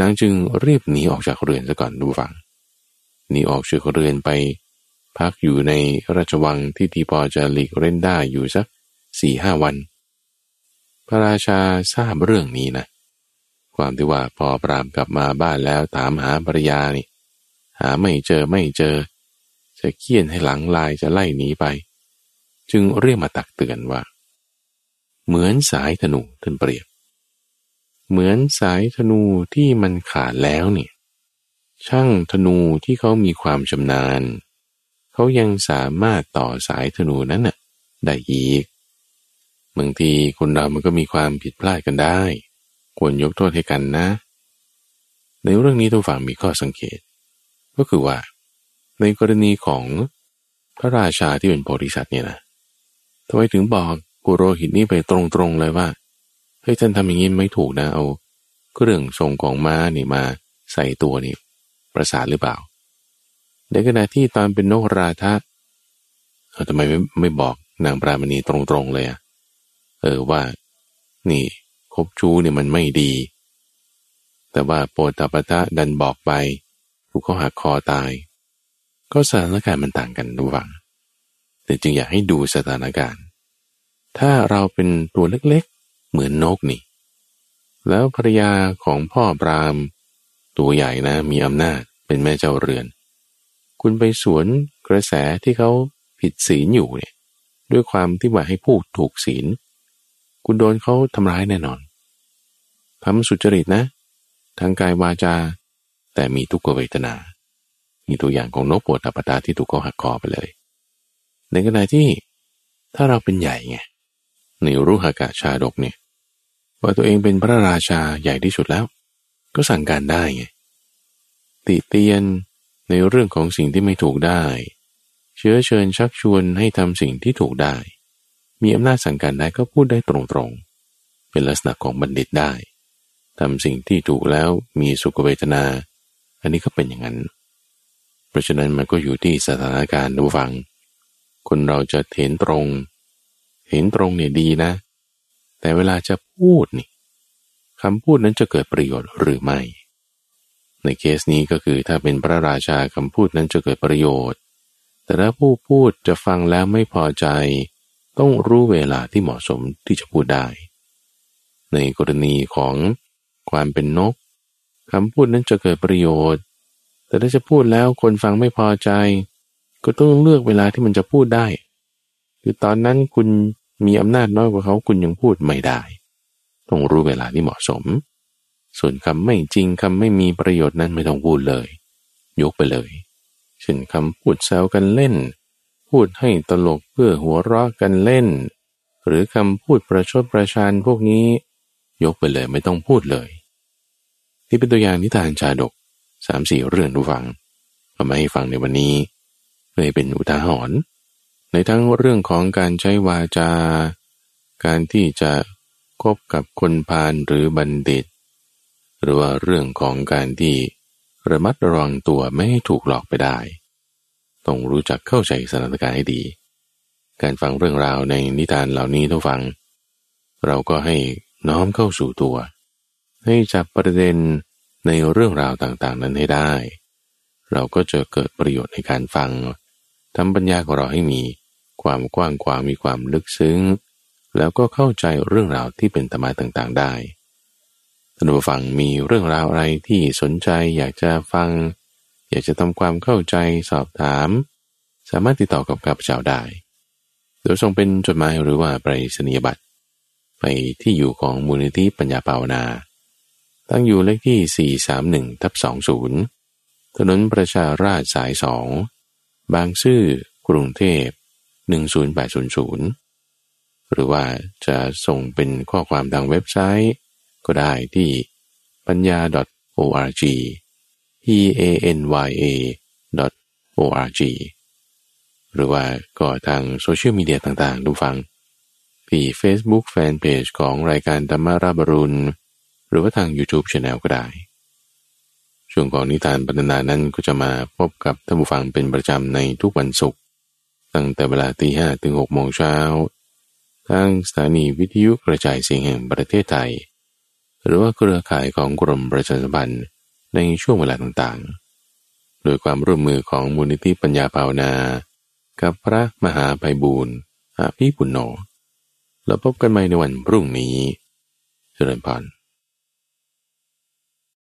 นางจึงรีบหนีออกจากเรือนซะก่อนดูฟังหนีออกจากเรือนไป พักอยู่ในราชวังที่ทีพอจะหลีกเล่นได้อยู่สักสี่ห้าวัน พระราชาทราบเรื่องนี้นะความที่ว่าพอปรามกลับมาบ้านแล้วถามหาภรรยานี่ หาไม่เจอไม่เจอ จะเคี่ยนให้หลังลายจะไล่หนีไป จึงเรียกมาตักเตือนว่า เหมือนสายธนูท่านเปรียบ เหมือนสายธนูที่มันขาดแล้วเนี่ย ช่างธนูที่เขามีความชำนาญ เขายังสามารถต่อสายธนูนั้นน่ะได้อีกบางทีคนเรามันก็มีความผิดพลาดกันได้ ควรยกโทษให้กันนะ ในเรื่องนี้ต้องฝังมีข้อสังเกต ก็คือว่า ในกรณีของพระราชาที่เป็นโพธิสัตว์เนี่ยนะ ทำไมถึงบอกกุโรหิตนี่ไปตรงๆเลยว่า เฮ้ยท่านทำอย่างนี้ไม่ถูกนะเอาเครื่องทรงของม้านี่มาใส่ตัวนี่ประสาทหรือเปล่า ในขณะที่ตอนเป็นนกราธะเออทำไมไม่ไม่บอกนางปรามณีตรงๆเลยอะเออว่า นี่คบชู้เนี่ยมันไม่ดี แต่ว่าโปตปะทะดันบอกไปถูกเขาหักคอตาย ก็สถานการณ์มันต่างกันระหว่าง แต่จึงอยากให้ดูสถานการณ์ ถ้าเราเป็นตัวเล็กๆ เหมือนนกนี่ แล้วภรยาของพ่อปราม ตัวใหญ่นะมีอำนาจเป็นแม่เจ้าเรือน คุณไปสวนกระแสที่เขาผิดศีลอยู่เนี่ยด้วยความที่ว่าให้พูดถูกศีล คุณโดนเขาทำร้ายแน่นอนทำสุจริตนะ ทางกายวาจา แต่มีทุกขเวทนา มีตัวอย่างของนกปวดตาปตาที่ถูกเขาหักคอไปเลย ในขณะที่ถ้าเราเป็นใหญ่ไงในรูหากาชาดกเนี่ยว่าตัวเองเป็นพระราชาใหญ่ที่สุดแล้ว ก็สั่งการได้ไงติเตียนในเรื่องของสิ่งที่ไม่ถูกได้ เชื้อเชิญชักชวนให้ทำสิ่งที่ถูกได้ มีอำนาจสั่งการได้ก็พูดได้ตรงๆ เป็นลักษณะของบัณฑิตได้ทำสิ่งที่ถูกแล้วมีสุขเวทนา อันนี้ก็เป็นอย่างนั้น เพราะฉะนั้นมันก็อยู่ที่สถานการณ์ดูฟัง คนเราจะเห็นตรง เห็นตรงเนี่ยดีนะ แต่เวลาจะพูดนี่คำพูดนั้นจะเกิดประโยชน์หรือไม่ ในเคสนี้ก็คือถ้าเป็นพระราชาคำพูดนั้นจะเกิดประโยชน์ แต่ถ้าผู้พูดจะฟังแล้วไม่พอใจ ต้องรู้เวลาที่เหมาะสมที่จะพูดได้ ในกรณีของความเป็นนกคำพูดนั้นจะเกิดประโยชน์ แต่ถ้าจะพูดแล้วคนฟังไม่พอใจ ก็ต้องเลือกเวลาที่มันจะพูดได้ คือตอนนั้นคุณมีอำนาจน้อยกว่าเขาคุณยังพูดไม่ได้ ต้องรู้เวลาที่เหมาะสม ส่วนคำไม่จริงคำไม่มีประโยชน์นั้นไม่ต้องพูดเลย ยกไปเลยเช่นคำพูดแซวกันเล่น พูดให้ตลกเพื่อหัวเราะกันเล่น หรือคำพูดประชดประชันพวกนี้ ยกไปเลยไม่ต้องพูดเลย ที่เป็นตัวอย่างนิทานชาดกสามสี่เรื่องดูฟังเอามาให้ฟังในวันนี้ เพื่อเป็นอุทาหรณ์ในทั้งเรื่องของการใช้วาจา การที่จะคบกับคนพาลหรือบัณฑิต หรือว่าเรื่องของการที่ระมัดระวังตัวไม่ให้ถูกหลอกไปได้ ต้องรู้จักเข้าใจสถานการณ์ให้ดี การฟังเรื่องราวในนิทานเหล่านี้ทุกฟัง เราก็ให้น้อมเข้าสู่ตัว ให้จับประเด็นในเรื่องราวต่างๆ นั้นให้ได้ เราก็จะเกิดประโยชน์ในการฟัง ทำปัญญาของเราให้มีความกว้างขวางมีความลึกซึ้ง แล้วก็เข้าใจเรื่องราวที่เป็นธรรมะต่างๆได้ท่านผู้ฟังมีเรื่องราวอะไรที่สนใจอยากจะฟัง อยากจะทำความเข้าใจสอบถาม สามารถติดต่อกับข้าพเจ้าได้ โดยส่งเป็นจดหมายหรือว่าไปรษณียบัตรไปที่อยู่ของมูลนิธิปัญญาภาวนา ตั้งอยู่เลขที่ 431ทับ20 ถนนประชาราชสายสอง บางซื่อกรุงเทพ 10800 หรือว่าจะส่งเป็นข้อความทางเว็บไซต์ ก็ได้ที่ปัญญา .org p a n y a .org หรือว่าก็ทางโซเชียลมีเดียต่างๆ ดูฟัง ที่ Facebook Fanpage ของรายการธรรมาราบรุณ หรือว่าทาง YouTube Channel ก็ได้ ช่วงของนิทานปัญนานั้นก็จะมาพบกับท่านผู้ฟังเป็นประจำในทุกวันศุกร์ตั้งแต่เวลาตีห้ถึงหกโมงเช้าทางสถานีวิทยุกระจายเสียงแห่งประเทศไทย หรือว่าเครือข่ายของกรมประชาสัมพันธ์ในช่วงเวลาต่างๆ โดยความร่วมมือของมูลนิธิปัญญาภาวนา กับพระมหาไพบูรณ์อาภีปุณโญแล้วพบกันใหม่ในวันพรุ่งนี้เจริญพร